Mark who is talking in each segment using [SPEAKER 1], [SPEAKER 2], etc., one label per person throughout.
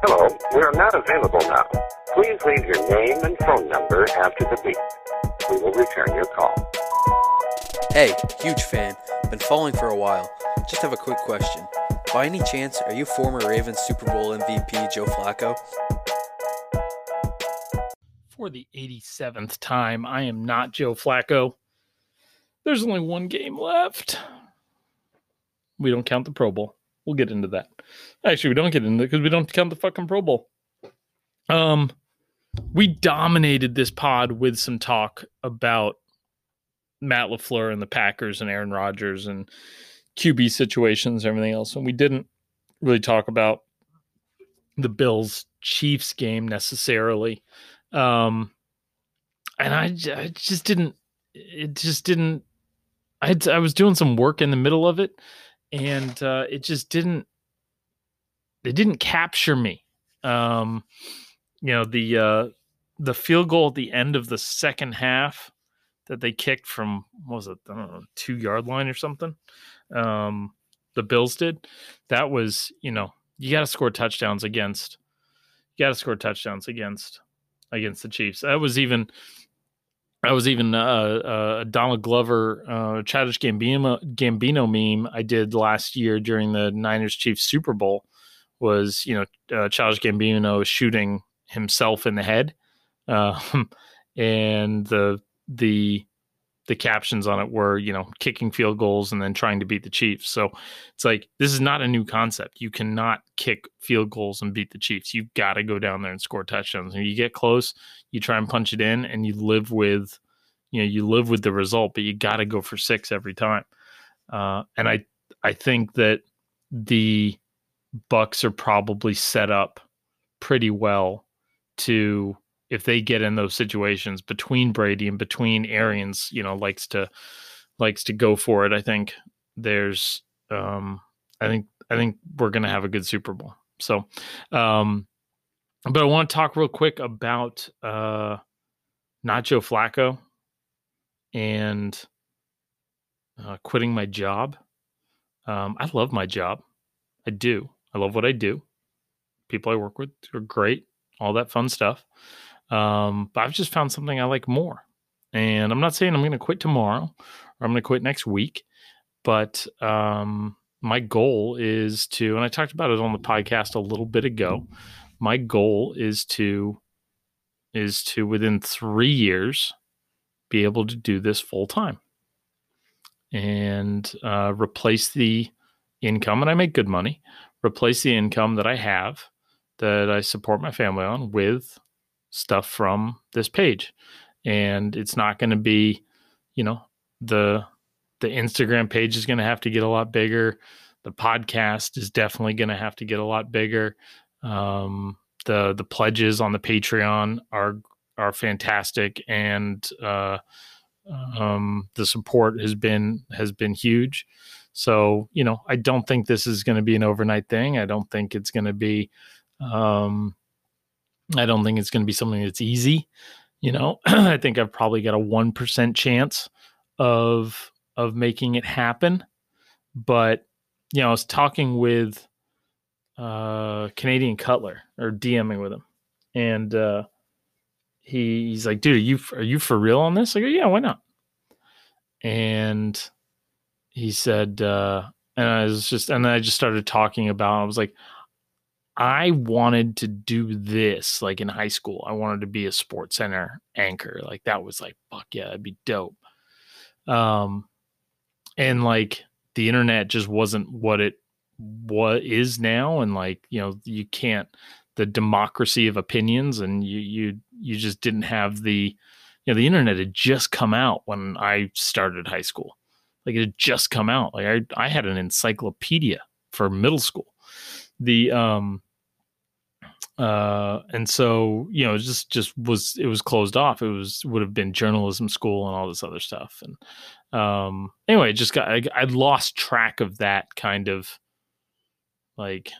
[SPEAKER 1] Hello, we are not available now. Please leave your name and phone number after the beep. We will return your call.
[SPEAKER 2] Hey, huge fan. Been following for a while. Just have a quick question. By any chance, are you former Ravens Super Bowl MVP Joe Flacco?
[SPEAKER 3] For the 87th time, I am not Joe Flacco. There's only one game left. We don't count the Pro Bowl. We'll get into that. Actually, we don't get into it because we don't count the fucking Pro Bowl. Um, we dominated this pod with some talk about Matt LaFleur and the Packers and Aaron Rodgers and QB situations and everything else. And we didn't really talk about the Bills Chiefs game necessarily. Um, and I, I just didn't, it just didn't, I, I was doing some work in the middle of it and uh, it just didn't, it didn't capture me. Um, you know, the, uh, the field goal at the end of the second half that they kicked from was it, I don't know, two yard line or something. Um, the Bills did. That was, you know, you got to score touchdowns against. You got to score touchdowns against against the Chiefs. That was even. I was even uh, uh, Donald Glover, uh, Childish Gambino, Gambino meme I did last year during the Niners Chiefs Super Bowl was you know uh, Childish Gambino shooting himself in the head, um, and the the the captions on it were, you know, kicking field goals and then trying to beat the Chiefs. So it's like this is not a new concept. You cannot kick field goals and beat the Chiefs. You've got to go down there and score touchdowns. And you get close, you try and punch it in, and you live with, you know, you live with the result. But you got to go for six every time. Uh, and I I think that the Bucks are probably set up pretty well to if they get in those situations between Brady and between Arians, you know, likes to likes to go for it. I think there's um I think I think we're gonna have a good Super Bowl. So um but I want to talk real quick about uh Joe Flacco and uh, quitting my job. Um, I love my job. I do. I love what I do. People I work with are great, all that fun stuff. Um, but I've just found something I like more. And I'm not saying I'm going to quit tomorrow or I'm going to quit next week, but um, my goal is to, and I talked about it on the podcast a little bit ago. My goal is to, is to within three years be able to do this full time and uh, replace the income. And I make good money, replace the income that I have that I support my family on with stuff from this page. And it's not going to be you know the the instagram page is going to have to get a lot bigger. The podcast is definitely going to have to get a lot bigger. Um, the the pledges on the patreon are are fantastic. And uh, um, the support has been has been huge. So you know i don't think this is going to be an overnight thing. I don't think it's going to be um, I don't think it's going to be something that's easy. You know, I think I've probably got a 1% chance of of making it happen. But, you know, I was talking with uh Canadian Cutler or DMing with him. And uh he, he's like, dude, are you are you for real on this? I go, yeah, why not? And he said, uh, and I was just, and then I just started talking about. I was like, I wanted to do this like in high school. I wanted to be a sports center anchor. Like that was like, fuck yeah, that'd be dope. Um, and like the internet just wasn't what it what is now. And like, you know, you can't the democracy of opinions and you you you just didn't have the you know, the internet had just come out when I started high school. Like it had just come out. Like I I had an encyclopedia for middle school. The um uh, and so you know, it just just was it was closed off. It was would have been journalism school and all this other stuff. And um, anyway, just got I, I lost track of that kind of like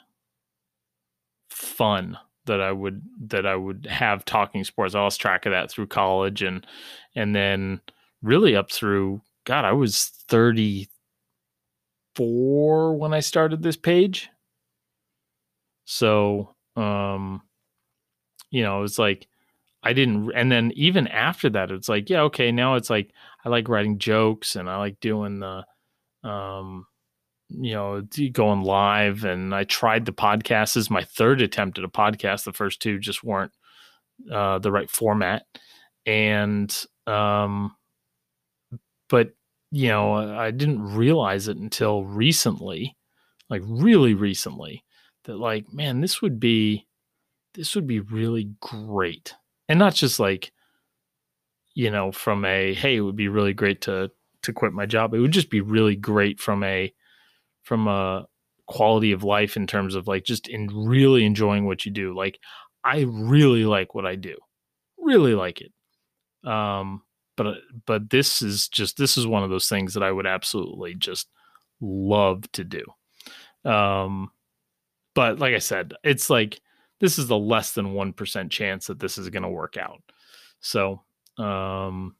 [SPEAKER 3] fun that I would that I would have talking sports. I lost track of that through college and and then really up through God, I was 34 when I started this page. So um you know, it's like I didn't and then even after that it's like, yeah, okay, now it's like I like writing jokes and I like doing the um you know, going live. And I tried the podcast. This is my third attempt at a podcast. The first two just weren't uh, the right format. And, um, but, you know, I didn't realize it until recently, like really recently, that like, man, this would be, this would be really great. And not just like, you know, from a, hey, it would be really great to, to quit my job. It would just be really great from a, from a quality of life in terms of like just in really enjoying what you do. Like I really like what I do. Really like it. Um but but this is just this is one of those things that I would absolutely just love to do. Um but like I said, it's like this is the less than 1% chance that this is going to work out. So, um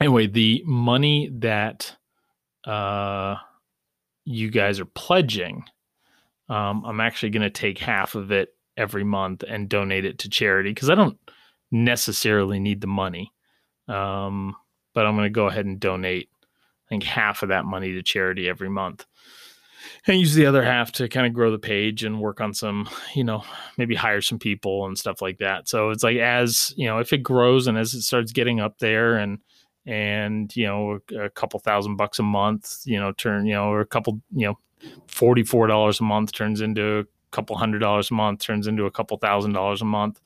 [SPEAKER 3] anyway, the money that uh you guys are pledging, um, I'm actually going to take half of it every month and donate it to charity because I don't necessarily need the money. Um, but I'm going to go ahead and donate, I think, half of that money to charity every month and use the other half to kind of grow the page and work on some, you know, maybe hire some people and stuff like that. So it's like as, you know, if it grows and as it starts getting up there and, and you know a, couple thousand bucks a month you know turn you know or a couple you know forty four dollars a month turns into a couple hundred dollars a month turns into a couple thousand dollars a month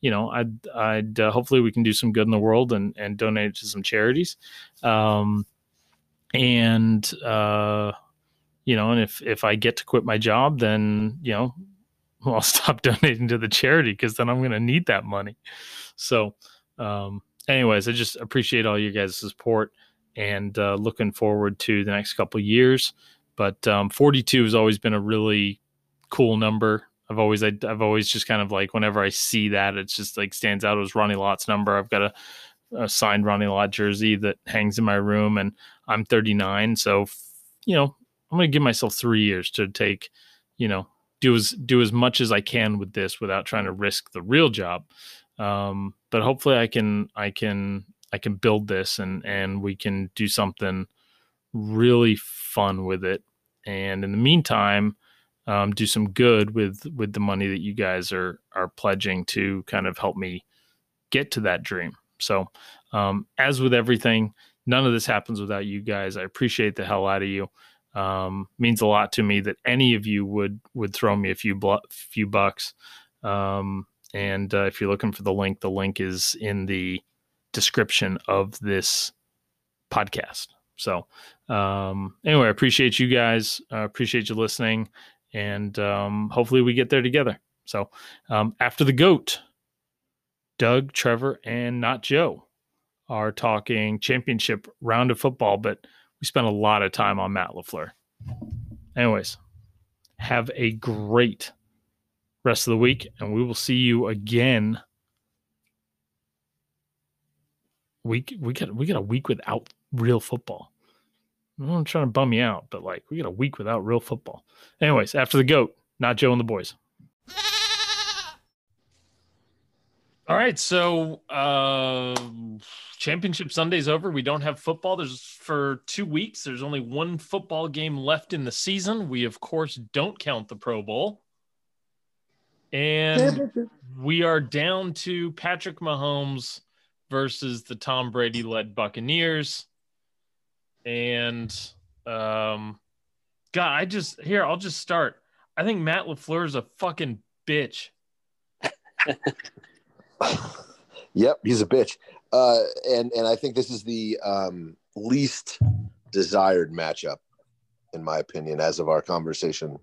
[SPEAKER 3] you know i'd i'd uh, hopefully we can do some good in the world and and donate to some charities um and uh you know and if if i get to quit my job then you know i'll stop donating to the charity because then i'm going to need that money so um anyways, I just appreciate all you guys' support and uh, looking forward to the next couple years. But um, 42 has always been a really cool number. I've always I, have always just kind of like whenever I see that, it's just like stands out as Ronnie Lott's number. I've got a, a signed Ronnie Lott jersey that hangs in my room, and I'm 39, so you know I'm going to give myself three years to take, you know, do as do as much as I can with this without trying to risk the real job. Um, but hopefully I can I can I can build this and and we can do something really fun with it. And in the meantime, um, do some good with with the money that you guys are are pledging to kind of help me get to that dream. So, um, as with everything, none of this happens without you guys. I appreciate the hell out of you. Um, means a lot to me that any of you would would throw me a few bl- few bucks. Um, and uh, if you're looking for the link, the link is in the description of this podcast. So, um, anyway, I appreciate you guys. Uh, appreciate you listening. And um, hopefully we get there together. So, um, after the GOAT, Doug, Trevor, and not Joe are talking championship round of football, but we spent a lot of time on Matt LaFleur. Anyways, have a great rest of the week, and we will see you again. We we got we got a week without real football. I'm trying to bum you out, but like we got a week without real football. Anyways, after the goat, not Joe and the boys. All right, so uh, championship Sunday's over. We don't have football. There's for two weeks. There's only one football game left in the season. We of course don't count the Pro Bowl. And we are down to Patrick Mahomes versus the Tom Brady led Buccaneers. And um God, I just here, I'll just start. I think Matt LaFleur is a fucking bitch.
[SPEAKER 4] yep, he's a bitch. Uh and and I think this is the um least desired matchup in my opinion as of our conversation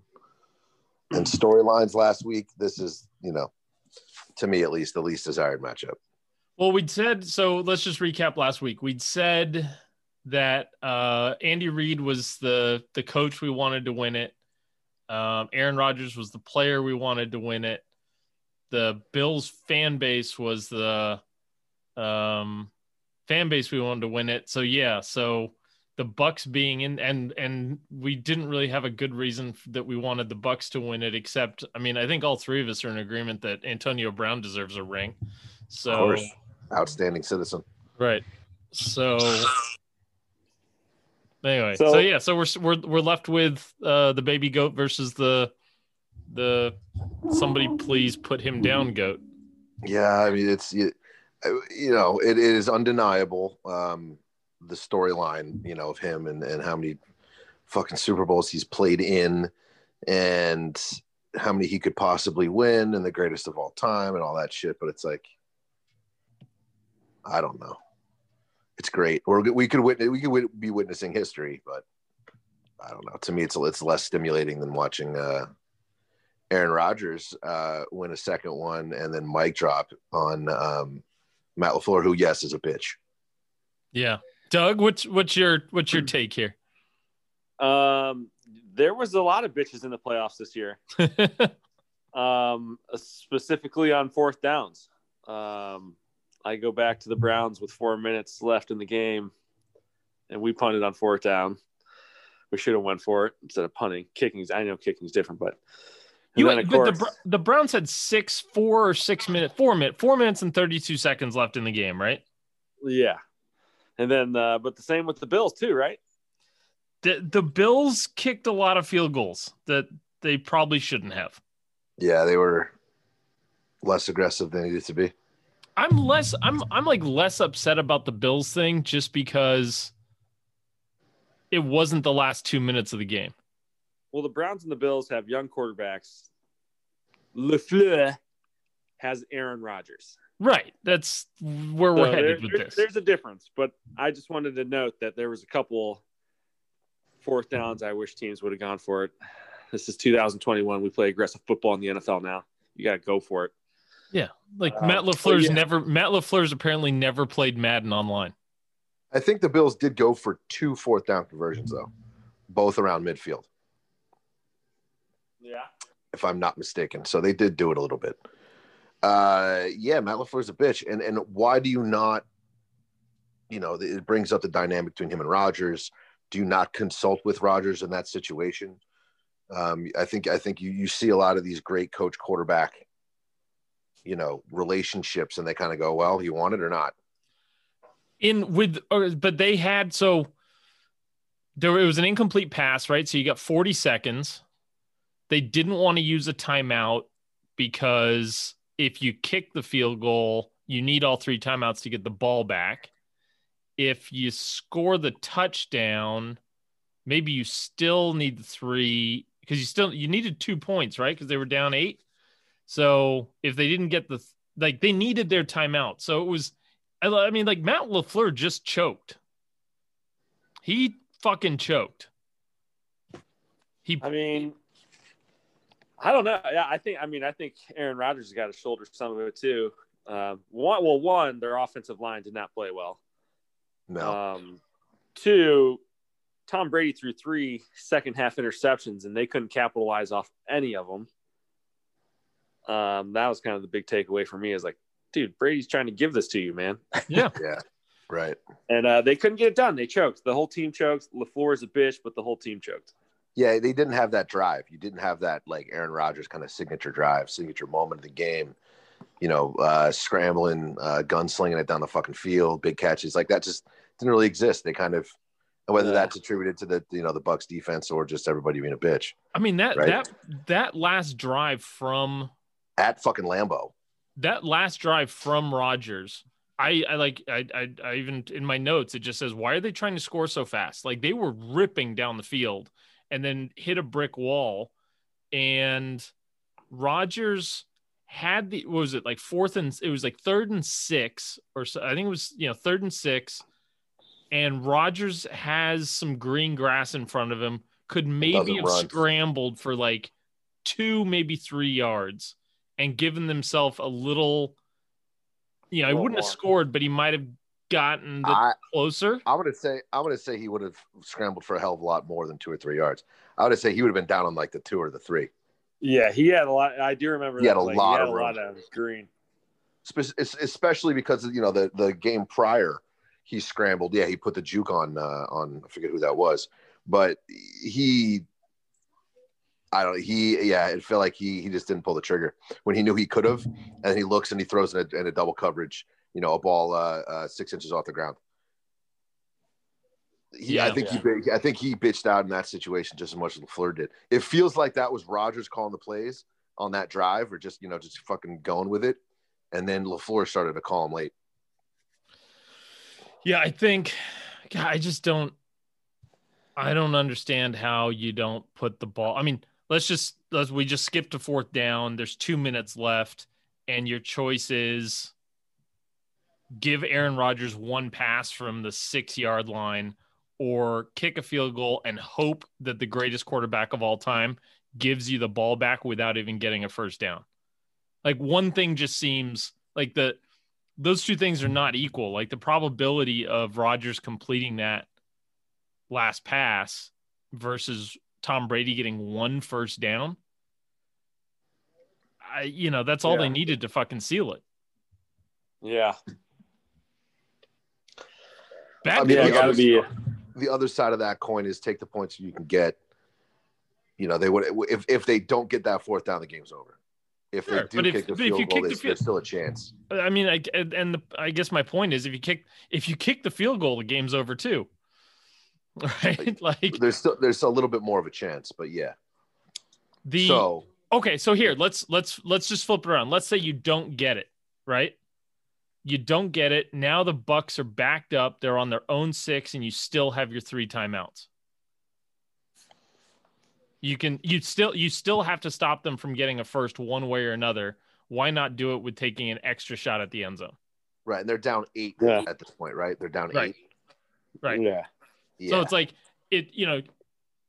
[SPEAKER 4] and storylines last week. This is, you know, to me at least the least desired matchup.
[SPEAKER 3] Well, we'd said so. Let's just recap last week. We'd said that uh, Andy Reid was the the coach we wanted to win it. Um, Aaron Rodgers was the player we wanted to win it. The Bills fan base was the um, fan base we wanted to win it. So yeah, so the Bucks being in and and we didn't really have a good reason that we wanted the Bucks to win it except I mean I think all three of us are in agreement that Antonio Brown deserves a ring. So
[SPEAKER 4] Of course. Outstanding citizen.
[SPEAKER 3] right. So anyway, so,
[SPEAKER 5] So-
[SPEAKER 3] yeah, so we're we're we're left with uh the baby goat versus the the somebody please put him down goat.
[SPEAKER 4] Yeah, I mean it's you, you know it, it is undeniable um, the storyline you know of him and and how many fucking Super Bowls he's played in and how many he could possibly win and the greatest of all time and all that shit. But it's like I don't know. It's great. Or we could witness we could be witnessing history, but I don't know. To me, it's it's less stimulating than watching. Uh, Aaron Rodgers uh, win a second one and then mic drop on um, Matt Lafleur, who yes is a bitch.
[SPEAKER 3] Yeah. Doug, what's what's your what's your take here?
[SPEAKER 5] Um, there was a lot of bitches in the playoffs this year, um, specifically on fourth downs. Um, I go back to the Browns with four minutes left in the game, and we punted on fourth down. We should have went for it instead of punting. Kicking's I know kicking's different, but and
[SPEAKER 3] You
[SPEAKER 5] then, of
[SPEAKER 3] but the
[SPEAKER 5] course-
[SPEAKER 3] Br- the Browns had six, four or six minute, four minute, four minutes and thirty two seconds left in the game, right?
[SPEAKER 5] yeah, and then uh, but the same with the Bills too, right?
[SPEAKER 3] The the Bills kicked a lot of field goals that they probably shouldn't have.
[SPEAKER 4] Yeah, they were less aggressive than they needed to be.
[SPEAKER 3] I'm less I'm I'm like less upset about the Bills thing just because it wasn't the last two minutes of the game.
[SPEAKER 5] Well, the Browns and the Bills have young quarterbacks. Lafleur has Aaron Rodgers.
[SPEAKER 3] Right. That's where
[SPEAKER 5] So
[SPEAKER 3] we're headed
[SPEAKER 5] there-
[SPEAKER 3] with
[SPEAKER 5] there-
[SPEAKER 3] this.
[SPEAKER 5] There's a difference, but I just wanted to note that there was a couple fourth downs I wish teams would have gone for it. This is 2021. We play aggressive football in the NFL now. You got to go for it.
[SPEAKER 3] Yeah. Like
[SPEAKER 4] Uh,
[SPEAKER 3] Matt LaFleur's
[SPEAKER 5] yeah.
[SPEAKER 3] never Matt LaFleur's apparently never played Madden online.
[SPEAKER 4] I think the Bills did go for two fourth down conversions though, both around midfield,
[SPEAKER 5] Yeah.
[SPEAKER 4] if I'm not mistaken. So they did do it a little bit. Uh, yeah, Matt Lafleur's a bitch, and and why do you not? You know, it brings up the dynamic between him and Rodgers. Do you not consult with Rodgers in that situation? Um, I think I think you you see a lot of these great coach quarterback, you know, relationships, and they kind of go, well, you want it or not.
[SPEAKER 3] in with or, but they had so there it was an incomplete pass right so you got 40 seconds they didn't want to use a timeout because if you kick the field goal you need all three timeouts to get the ball back if you score the touchdown maybe you still need the three because you still you needed two points right because they were down eight so if they didn't get the like they needed their timeout so it was I, mean, like Matt Lafleur just choked. He fucking choked. He
[SPEAKER 5] I mean, I don't know. Yeah, I think. I mean, I think Aaron Rodgers has got to shoulder some of it too. Um, one, well, one, their offensive line did not play well.
[SPEAKER 4] No,
[SPEAKER 5] Um, two, Tom Brady threw three second half interceptions and they couldn't capitalize off any of them. Um, that was kind of the big takeaway for me is like, dude, Brady's trying to give this to you, man.
[SPEAKER 3] yeah.
[SPEAKER 4] yeah, right.
[SPEAKER 5] And uh, they couldn't get it done. They choked. The whole team choked. LaFleur is a bitch, but the whole team choked.
[SPEAKER 4] Yeah, they didn't have that drive. You didn't have that like Aaron Rodgers kind of signature drive, signature moment of the game. You know, uh, scrambling, uh, gunslinging it down the fucking field, big catches like that just didn't really exist. They kind of, whether
[SPEAKER 5] Yeah.
[SPEAKER 4] that's attributed to the you know the Bucks defense or just everybody being a bitch
[SPEAKER 3] I mean that
[SPEAKER 4] Right.
[SPEAKER 3] that that last drive from
[SPEAKER 4] at fucking Lambeau.
[SPEAKER 3] that last drive from Rodgers. I, I like I, I I even in my notes it just says why are they trying to score so fast? Like they were ripping down the field and then hit a brick wall, and Rodgers had the what was it like fourth and it was like third and six or so I think it was you know third and six, and Rodgers has some green grass in front of him could maybe have
[SPEAKER 4] run.
[SPEAKER 3] scrambled for like two maybe three yards and given themselves a little, you know, he wouldn't have scored, but he might have gotten the
[SPEAKER 4] I,
[SPEAKER 3] closer.
[SPEAKER 4] I'm gonna say I'm gonna say he would have scrambled for a hell of a lot more than two or three yards. I would say he would have been down on like the two or the three.
[SPEAKER 5] Yeah, he had a lot. I do remember
[SPEAKER 4] He
[SPEAKER 5] that
[SPEAKER 4] had a
[SPEAKER 5] play.
[SPEAKER 4] lot
[SPEAKER 5] he had
[SPEAKER 4] of
[SPEAKER 5] a
[SPEAKER 4] room.
[SPEAKER 5] lot of green.
[SPEAKER 4] Spe- especially because you know the the game prior he scrambled. Yeah, he put the juke on uh, on I forget who that was, but he. I don't. He yeah. It felt like he he just didn't pull the trigger when he knew he could have, and he looks and he throws in a, in a double coverage. You know, a ball uh, uh, six inches off the ground. He,
[SPEAKER 3] Yeah.
[SPEAKER 4] I think he I think he bitched out in that situation just as much as Lafleur did. It feels like that was Rodgers calling the plays on that drive, or just you know just fucking going with it, and then Lafleur started to call him late.
[SPEAKER 3] Yeah, I think God, I just don't I don't understand how you don't put the ball. I mean, let's just let's we just skip to fourth down. There's 2 minutes left and your choice is give Aaron Rodgers one pass from the 6-yard line or kick a field goal and hope that the greatest quarterback of all time gives you the ball back without even getting a first down. Like one thing just seems like the those two things are not equal. Like the probability of Rodgers completing that last pass versus Tom Brady getting one first down. I, you know, that's all
[SPEAKER 5] Yeah.
[SPEAKER 3] they needed to fucking seal it.
[SPEAKER 5] Yeah,
[SPEAKER 3] Bad
[SPEAKER 4] I mean,
[SPEAKER 5] yeah,
[SPEAKER 4] the other-
[SPEAKER 5] be.
[SPEAKER 4] The other side of that coin is take the points you can get. You know, they would if if they don't get that fourth down, the game's over. If
[SPEAKER 3] Sure,
[SPEAKER 4] they do
[SPEAKER 3] but if-
[SPEAKER 4] kick the
[SPEAKER 3] but if you
[SPEAKER 4] field goal,
[SPEAKER 3] kick the
[SPEAKER 4] there's,
[SPEAKER 3] field-
[SPEAKER 4] there's still a chance.
[SPEAKER 3] I mean, I, and and the, I guess my point is, if you kick, if you kick the field goal, the game's over too, right? Like
[SPEAKER 4] There's still there's a little bit more of a chance, but yeah.
[SPEAKER 3] the
[SPEAKER 4] so
[SPEAKER 3] okay so here let's let's let's just flip it around let's say you don't get it right you don't get it now the bucks are backed up they're on their own six and you still have your three timeouts you can you still you still have to stop them from getting a first one way or another why not do it with taking an extra shot at the end zone
[SPEAKER 4] right, and they're down eight
[SPEAKER 5] Yeah.
[SPEAKER 4] at this point, right? They're down
[SPEAKER 3] Right.
[SPEAKER 4] eight.
[SPEAKER 3] Right.
[SPEAKER 5] Yeah,
[SPEAKER 4] Yeah.
[SPEAKER 3] So it's like it, you know,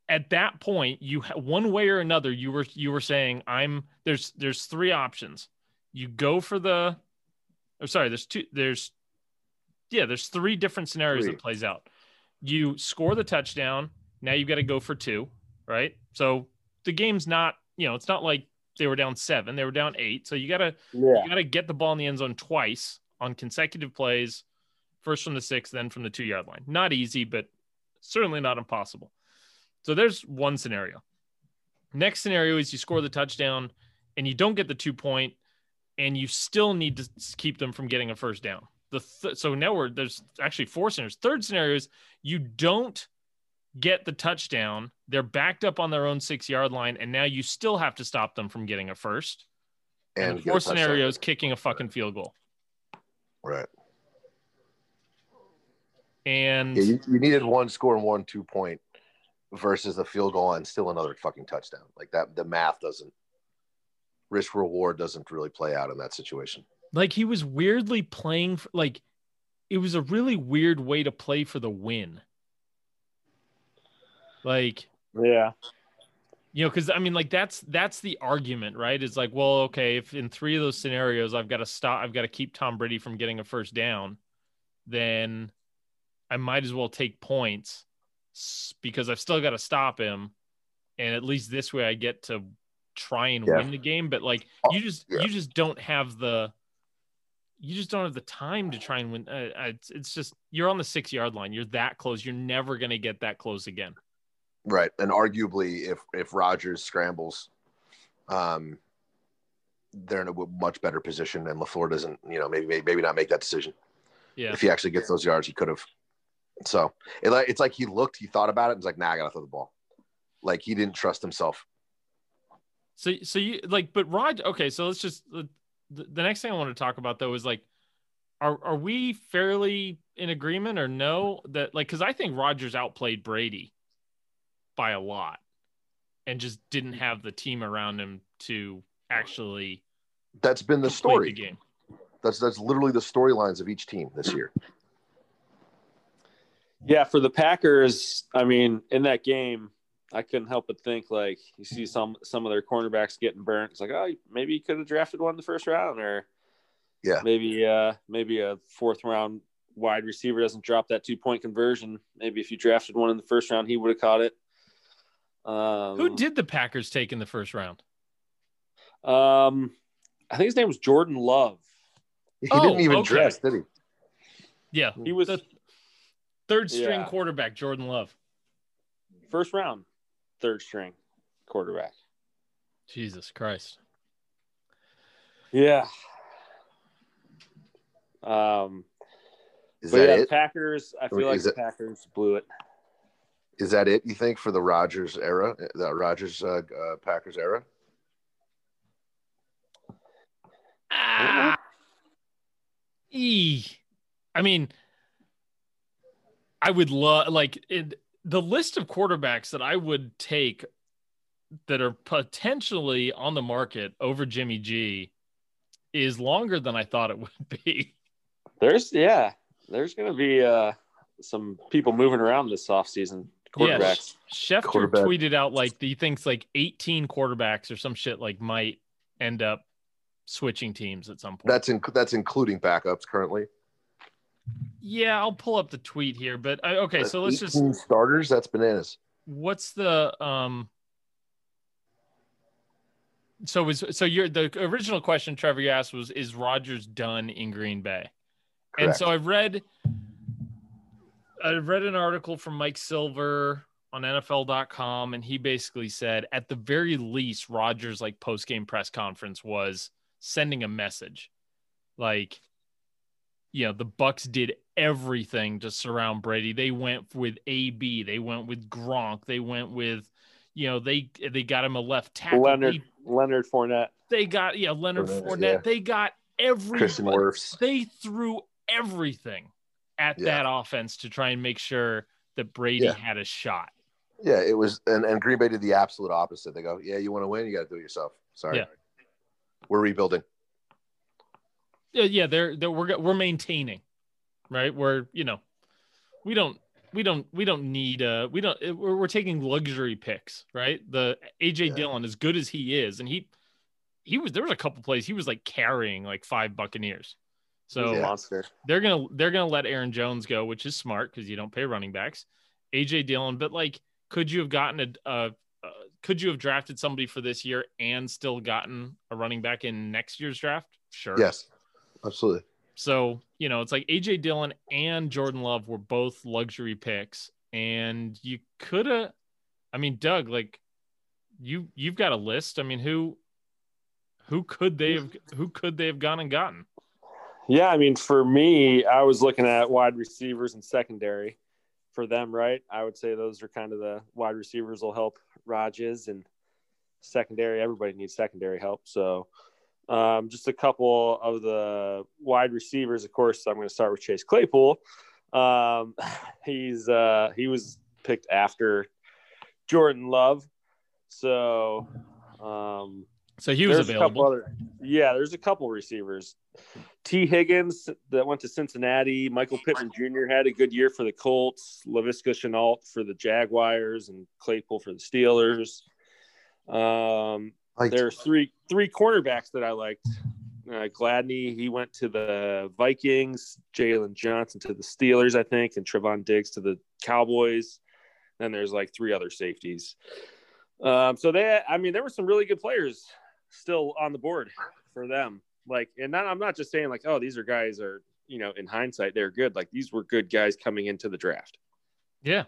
[SPEAKER 3] at that point, you ha- one way or another, you were you were saying I'm there's there's three options. You go for the, or sorry, there's two. There's yeah, there's three different scenarios
[SPEAKER 4] Three.
[SPEAKER 3] that plays out. You score the touchdown. Now you've got to go for two, right? So the game's not, you know, it's not like they were down seven; they were down eight. So you gotta
[SPEAKER 5] yeah,
[SPEAKER 3] you got to get the ball in the end zone twice on consecutive plays, first from the six, then from the two yard line. Not easy, but certainly not impossible. So there's one scenario. Next scenario is you score the touchdown and you don't get the two point, and you still need to keep them from getting a first down. The th- so now we're there's actually four scenarios. Third scenario is you don't get the touchdown. They're backed up on their own six yard line, and now you still have to stop them from getting a first. And,
[SPEAKER 4] and
[SPEAKER 3] the
[SPEAKER 4] get a
[SPEAKER 3] fourth scenario is kicking a fucking field goal.
[SPEAKER 4] right.
[SPEAKER 3] And
[SPEAKER 4] Yeah, you, you needed one score and one two point versus a field goal and still another fucking touchdown. Like that, the math doesn't risk reward doesn't really play out in that situation.
[SPEAKER 3] like he was weirdly playing for, like it was a really weird way to play for the win. Like
[SPEAKER 5] yeah,
[SPEAKER 3] you know, because I mean, like that's that's the argument, right? It's like, well, okay, if in three of those scenarios I've got to stop, I've got to keep Tom Brady from getting a first down, then I might as well take points because I've still got to stop him, and at least this way I get to try and
[SPEAKER 4] Yeah.
[SPEAKER 3] win the game. But like,
[SPEAKER 4] Oh,
[SPEAKER 3] you just
[SPEAKER 4] yeah.
[SPEAKER 3] you just don't have the you just don't have the time to try and win. Uh, uh, it's, it's just you're on the six yard line. You're that close. You're never gonna get that close again.
[SPEAKER 4] Right. And arguably if if Rodgers scrambles, um they're in a much better position and LaFleur doesn't, you know, maybe maybe, maybe not make that decision.
[SPEAKER 3] Yeah.
[SPEAKER 4] If he actually gets those yards, he could have. So it, like- it's like he looked, he thought about it, and was like, nah, I gotta throw the ball. Like he didn't trust himself.
[SPEAKER 3] So, so you like, but Rod. Okay, so let's just the, the next thing I want to talk about though is like, are are we fairly in agreement or no that like because I think Rodgers outplayed Brady by a lot, and just didn't mm. have the team around him to actually
[SPEAKER 4] That's been the story.
[SPEAKER 3] the game.
[SPEAKER 4] That's that's literally the storylines of each team this year.
[SPEAKER 5] yeah. For the Packers, I mean, in that game, I couldn't help but think like you see some some of their cornerbacks getting burnt. It's like, oh, maybe you could have drafted one in the first round, or
[SPEAKER 4] Yeah.
[SPEAKER 5] maybe uh maybe a fourth round wide receiver doesn't drop that two point conversion. Maybe if you drafted one in the first round, he would have caught it. Um,
[SPEAKER 3] Who did the Packers take in the first round?
[SPEAKER 5] Um, I think his name was Jordan Love.
[SPEAKER 4] He
[SPEAKER 3] Oh,
[SPEAKER 4] didn't even
[SPEAKER 3] okay.
[SPEAKER 4] dress, did he?
[SPEAKER 3] Yeah,
[SPEAKER 5] He was
[SPEAKER 3] the third string
[SPEAKER 5] Yeah.
[SPEAKER 3] quarterback, Jordan Love.
[SPEAKER 5] first round, third string quarterback.
[SPEAKER 3] Jesus Christ.
[SPEAKER 5] Yeah. Um,
[SPEAKER 4] Is
[SPEAKER 5] but
[SPEAKER 4] that
[SPEAKER 5] yeah,
[SPEAKER 4] it?
[SPEAKER 5] Packers. I feel like
[SPEAKER 4] Is
[SPEAKER 5] the Packers blew it.
[SPEAKER 4] Is that it? You think for the Rodgers era, the Rodgers uh, uh, Packers era?
[SPEAKER 3] Ah. E. I mean, I would love like it, the list of quarterbacks that I would take that are potentially on the market over Jimmy G is longer than I thought it would be.
[SPEAKER 5] There's yeah, there's gonna be uh some people moving around this offseason.
[SPEAKER 3] Yeah.
[SPEAKER 5] Quarterbacks.
[SPEAKER 3] Schefter
[SPEAKER 4] Quarterback.
[SPEAKER 3] tweeted out like he thinks like 18 quarterbacks or some shit like might end up switching teams at some point.
[SPEAKER 4] That's in, that's including backups currently.
[SPEAKER 3] Yeah, I'll pull up the tweet here, but I, okay, so let's just
[SPEAKER 4] 18 starters. That's bananas.
[SPEAKER 3] what's the um so was so you're the original question trevor you asked was is rodgers done in green bay and so I've read I've read an article from mike silver on nfl.com and he basically said at the very least rodgers like post-game press conference was sending a message like you know the bucks did everything to surround brady they went with ab they went with gronk they went with you know they they got him a left tackle
[SPEAKER 5] Leonard
[SPEAKER 3] They,
[SPEAKER 5] Leonard Fournette.
[SPEAKER 3] they got yeah leonard
[SPEAKER 4] Fournette,
[SPEAKER 3] Fournette.
[SPEAKER 4] yeah.
[SPEAKER 3] they got every
[SPEAKER 4] Christian Wirfs.
[SPEAKER 3] they threw everything at
[SPEAKER 4] Yeah.
[SPEAKER 3] that offense to try and make sure that brady
[SPEAKER 4] Yeah.
[SPEAKER 3] had a shot
[SPEAKER 4] Yeah, it was, and, and Green Bay did the absolute opposite. They go, "Yeah, you want to win, you got to do it yourself." Sorry,
[SPEAKER 3] Yeah.
[SPEAKER 4] we're rebuilding.
[SPEAKER 3] Yeah yeah they're, they're we're we're maintaining right? We're you know we don't we don't we don't need uh we don't we're, we're taking luxury picks right? The aj
[SPEAKER 4] Yeah.
[SPEAKER 3] dillon as good as he is and he he was there was a couple plays he was like carrying like five buccaneers. So
[SPEAKER 4] Yeah.
[SPEAKER 3] they're gonna they're gonna let aaron jones go which is smart because you don't pay running backs. Aj dillon but like could you have gotten a uh, uh, could you have drafted somebody for this year and still gotten a running back in next year's draft? Sure.
[SPEAKER 4] Yes, absolutely.
[SPEAKER 3] so, you know, it's like AJ Dillon and Jordan Love were both luxury picks. And you could have I mean, Doug, like you you've got a list. I mean, who who could they have who could they have gone and gotten?
[SPEAKER 5] Yeah, I mean, for me, I was looking at wide receivers and secondary for them, right? I would say those are kind of the wide receivers will help Rodgers and secondary. Everybody needs secondary help. So, um, just a couple of the wide receivers. Of course, I'm going to start with Chase Claypool. Um, he's uh, he was picked after Jordan Love. So, um,
[SPEAKER 3] So he was
[SPEAKER 5] there's a couple
[SPEAKER 3] available.
[SPEAKER 5] other, yeah, there's a couple receivers. Tee Higgins that went to Cincinnati. Michael Pittman Jr. had a good year for the Colts. Laviska Shenault for the Jaguars, and Claypool for the Steelers. Um,
[SPEAKER 4] Like,
[SPEAKER 5] there's three three cornerbacks that I liked. Uh, Gladney, he went to the Vikings. Jaylon Johnson to the Steelers, I think, and Trevon Diggs to the Cowboys. Then there's like three other safeties. Um, so they, I mean, there were some really good players still on the board for them. Like, and not, I'm not just saying like, oh, these are guys are, you know, in hindsight they're good. Like these were good guys coming into the draft.
[SPEAKER 3] Yeah.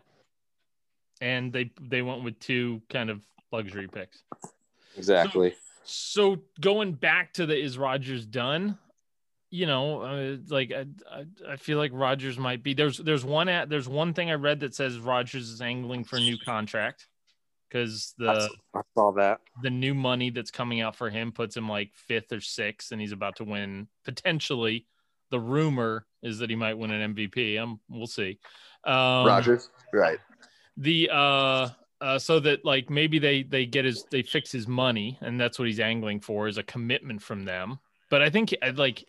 [SPEAKER 3] And they they went with two kind of luxury picks.
[SPEAKER 5] Exactly.
[SPEAKER 3] So going back to the is Rodgers done? You know, uh, like I, I, I feel like Rodgers might be. There's there's one at there's one thing I read that says Rodgers is angling for a new contract because the
[SPEAKER 5] I saw that.
[SPEAKER 3] the new money that's coming out for him puts him like fifth or sixth, and he's about to win potentially. The rumor is that he might win an MVP. Um, we'll see. Um,
[SPEAKER 4] Rodgers, right?
[SPEAKER 3] the uh uh so that like maybe they they get his they fix his money and that's what he's angling for is a commitment from them but i think like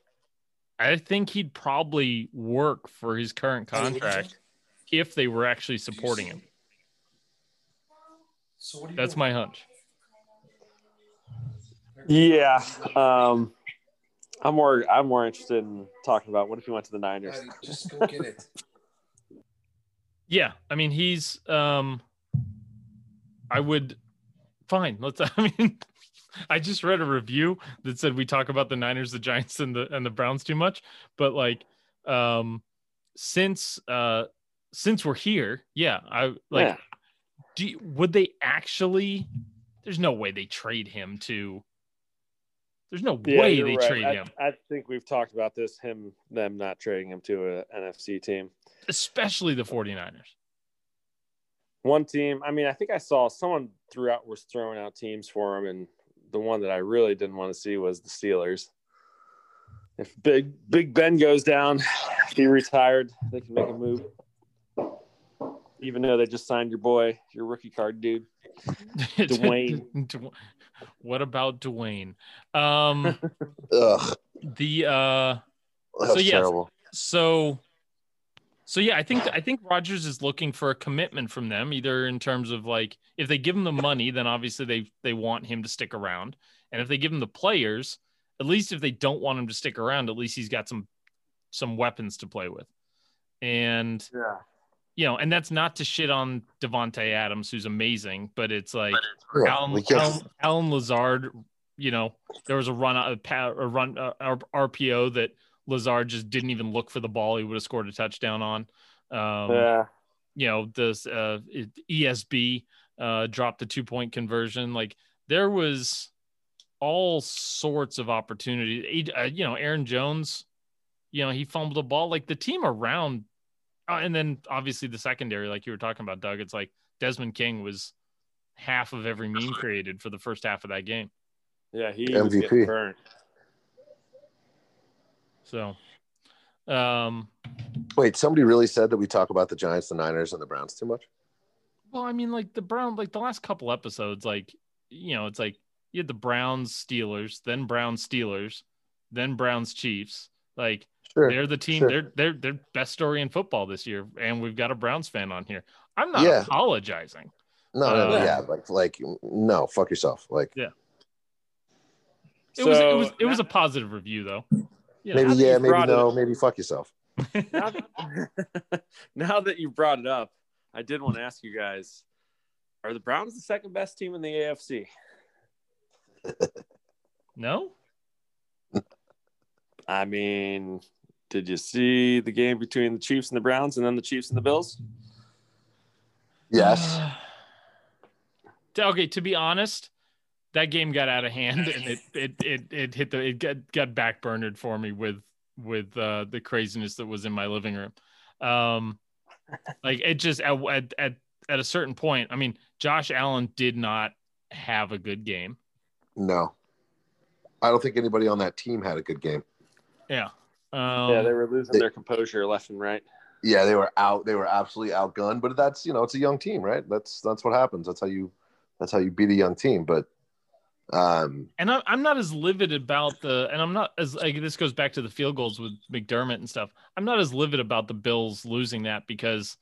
[SPEAKER 3] i think he'd probably work for his current contract if they were actually supporting him So That's my hunch.
[SPEAKER 5] Yeah. Um, I'm more I'm more interested in talking about what if he went to the Niners.
[SPEAKER 6] Just go get it.
[SPEAKER 3] Yeah, I mean he's um I would fine. Let's I mean I just read a review that said we talk about the Niners, the Giants and the and the Browns too much, but like um since uh since we're here, yeah, I like
[SPEAKER 5] Yeah.
[SPEAKER 3] do you, would they actually there's no way they trade him to there's no
[SPEAKER 5] Yeah,
[SPEAKER 3] way they
[SPEAKER 5] right.
[SPEAKER 3] trade
[SPEAKER 5] I,
[SPEAKER 3] him,
[SPEAKER 5] I think we've talked about this. Him, them not trading him to a NFC team.
[SPEAKER 3] especially the 49ers.
[SPEAKER 5] One team. I mean, I think I saw someone threw out was throwing out teams for him, and the one that I really didn't want to see was the Steelers. If Big Big Ben goes down, if he retired, they can make a move. Even though they just signed your boy, your rookie card dude. Dwayne.
[SPEAKER 3] What about Dwayne? Um
[SPEAKER 4] Ugh,
[SPEAKER 3] the uh
[SPEAKER 4] that
[SPEAKER 3] So,
[SPEAKER 4] was
[SPEAKER 3] yes.
[SPEAKER 4] terrible.
[SPEAKER 3] so so yeah, I think I think Rodgers is looking for a commitment from them, either in terms of like if they give him the money, then obviously they they want him to stick around. And if they give him the players, at least if they don't want him to stick around, at least he's got some some weapons to play with. And
[SPEAKER 5] Yeah.
[SPEAKER 3] you know, and that's not to shit on Davante Adams, who's amazing, but it's like
[SPEAKER 4] Yeah,
[SPEAKER 3] Allen,
[SPEAKER 4] we
[SPEAKER 3] Allen, Allen Lazard, you know, there was a run a, pa- a run uh, R- RPO that Lazard just didn't even look for the ball. He would have scored a touchdown on. Um,
[SPEAKER 5] Yeah.
[SPEAKER 3] You know, this uh, ESB uh, dropped the two point conversion. Like there was all sorts of opportunity. Uh, you know, Aaron Jones, you know, he fumbled the ball. Like the team around, uh, and then obviously the secondary, like you were talking about, Doug. It's like Desmond King was half of every meme created for the first half of that game.
[SPEAKER 5] Yeah. He was
[SPEAKER 4] MVP.
[SPEAKER 5] Getting burnt.
[SPEAKER 3] So, um,
[SPEAKER 4] Wait, somebody really said that we talk about the Giants, the Niners, and the Browns too much?
[SPEAKER 3] well, I mean, like the Brown, like the last couple episodes, like you know, it's like you had the Browns, Steelers, then Browns, Steelers, then Browns, Chiefs. Like
[SPEAKER 4] Sure.
[SPEAKER 3] they're the team.
[SPEAKER 4] sure.
[SPEAKER 3] They're they're they're best story in football this year, and we've got a Browns fan on here. I'm not
[SPEAKER 4] Yeah.
[SPEAKER 3] apologizing.
[SPEAKER 4] No, no, no,
[SPEAKER 3] Uh,
[SPEAKER 4] yeah, like, like, no, fuck yourself. Like, yeah.
[SPEAKER 3] It was it was it was a positive review though. You know,
[SPEAKER 4] maybe yeah, maybe no,
[SPEAKER 5] up-
[SPEAKER 4] maybe fuck yourself.
[SPEAKER 5] now, that, now that you brought it up, I did want to ask you guys: Are the Browns the second best team in the AFC?
[SPEAKER 3] no.
[SPEAKER 5] I mean, did you see the game between the Chiefs and the Browns, and then the Chiefs and the Bills?
[SPEAKER 4] Yes.
[SPEAKER 3] okay, to be honest, that game got out of hand and it it it, it hit the it got, got backburnered for me with with uh, the craziness that was in my living room. Um, like it just at, at at at a certain point. I mean, Josh Allen did not have a good game.
[SPEAKER 4] No. I don't think anybody on that team had a good game.
[SPEAKER 3] Yeah. Um,
[SPEAKER 5] yeah, they were losing
[SPEAKER 4] they-
[SPEAKER 5] their composure left and right.
[SPEAKER 4] Yeah, they were out. They were absolutely outgunned. But that's you know, it's a young team, right? That's that's what happens. That's how you that's how you beat a young team. But um,
[SPEAKER 3] and I'm, I'm not as livid about the and i'm not as like this goes back to the field goals with mcdermott and stuff i'm not as livid about the bills losing that because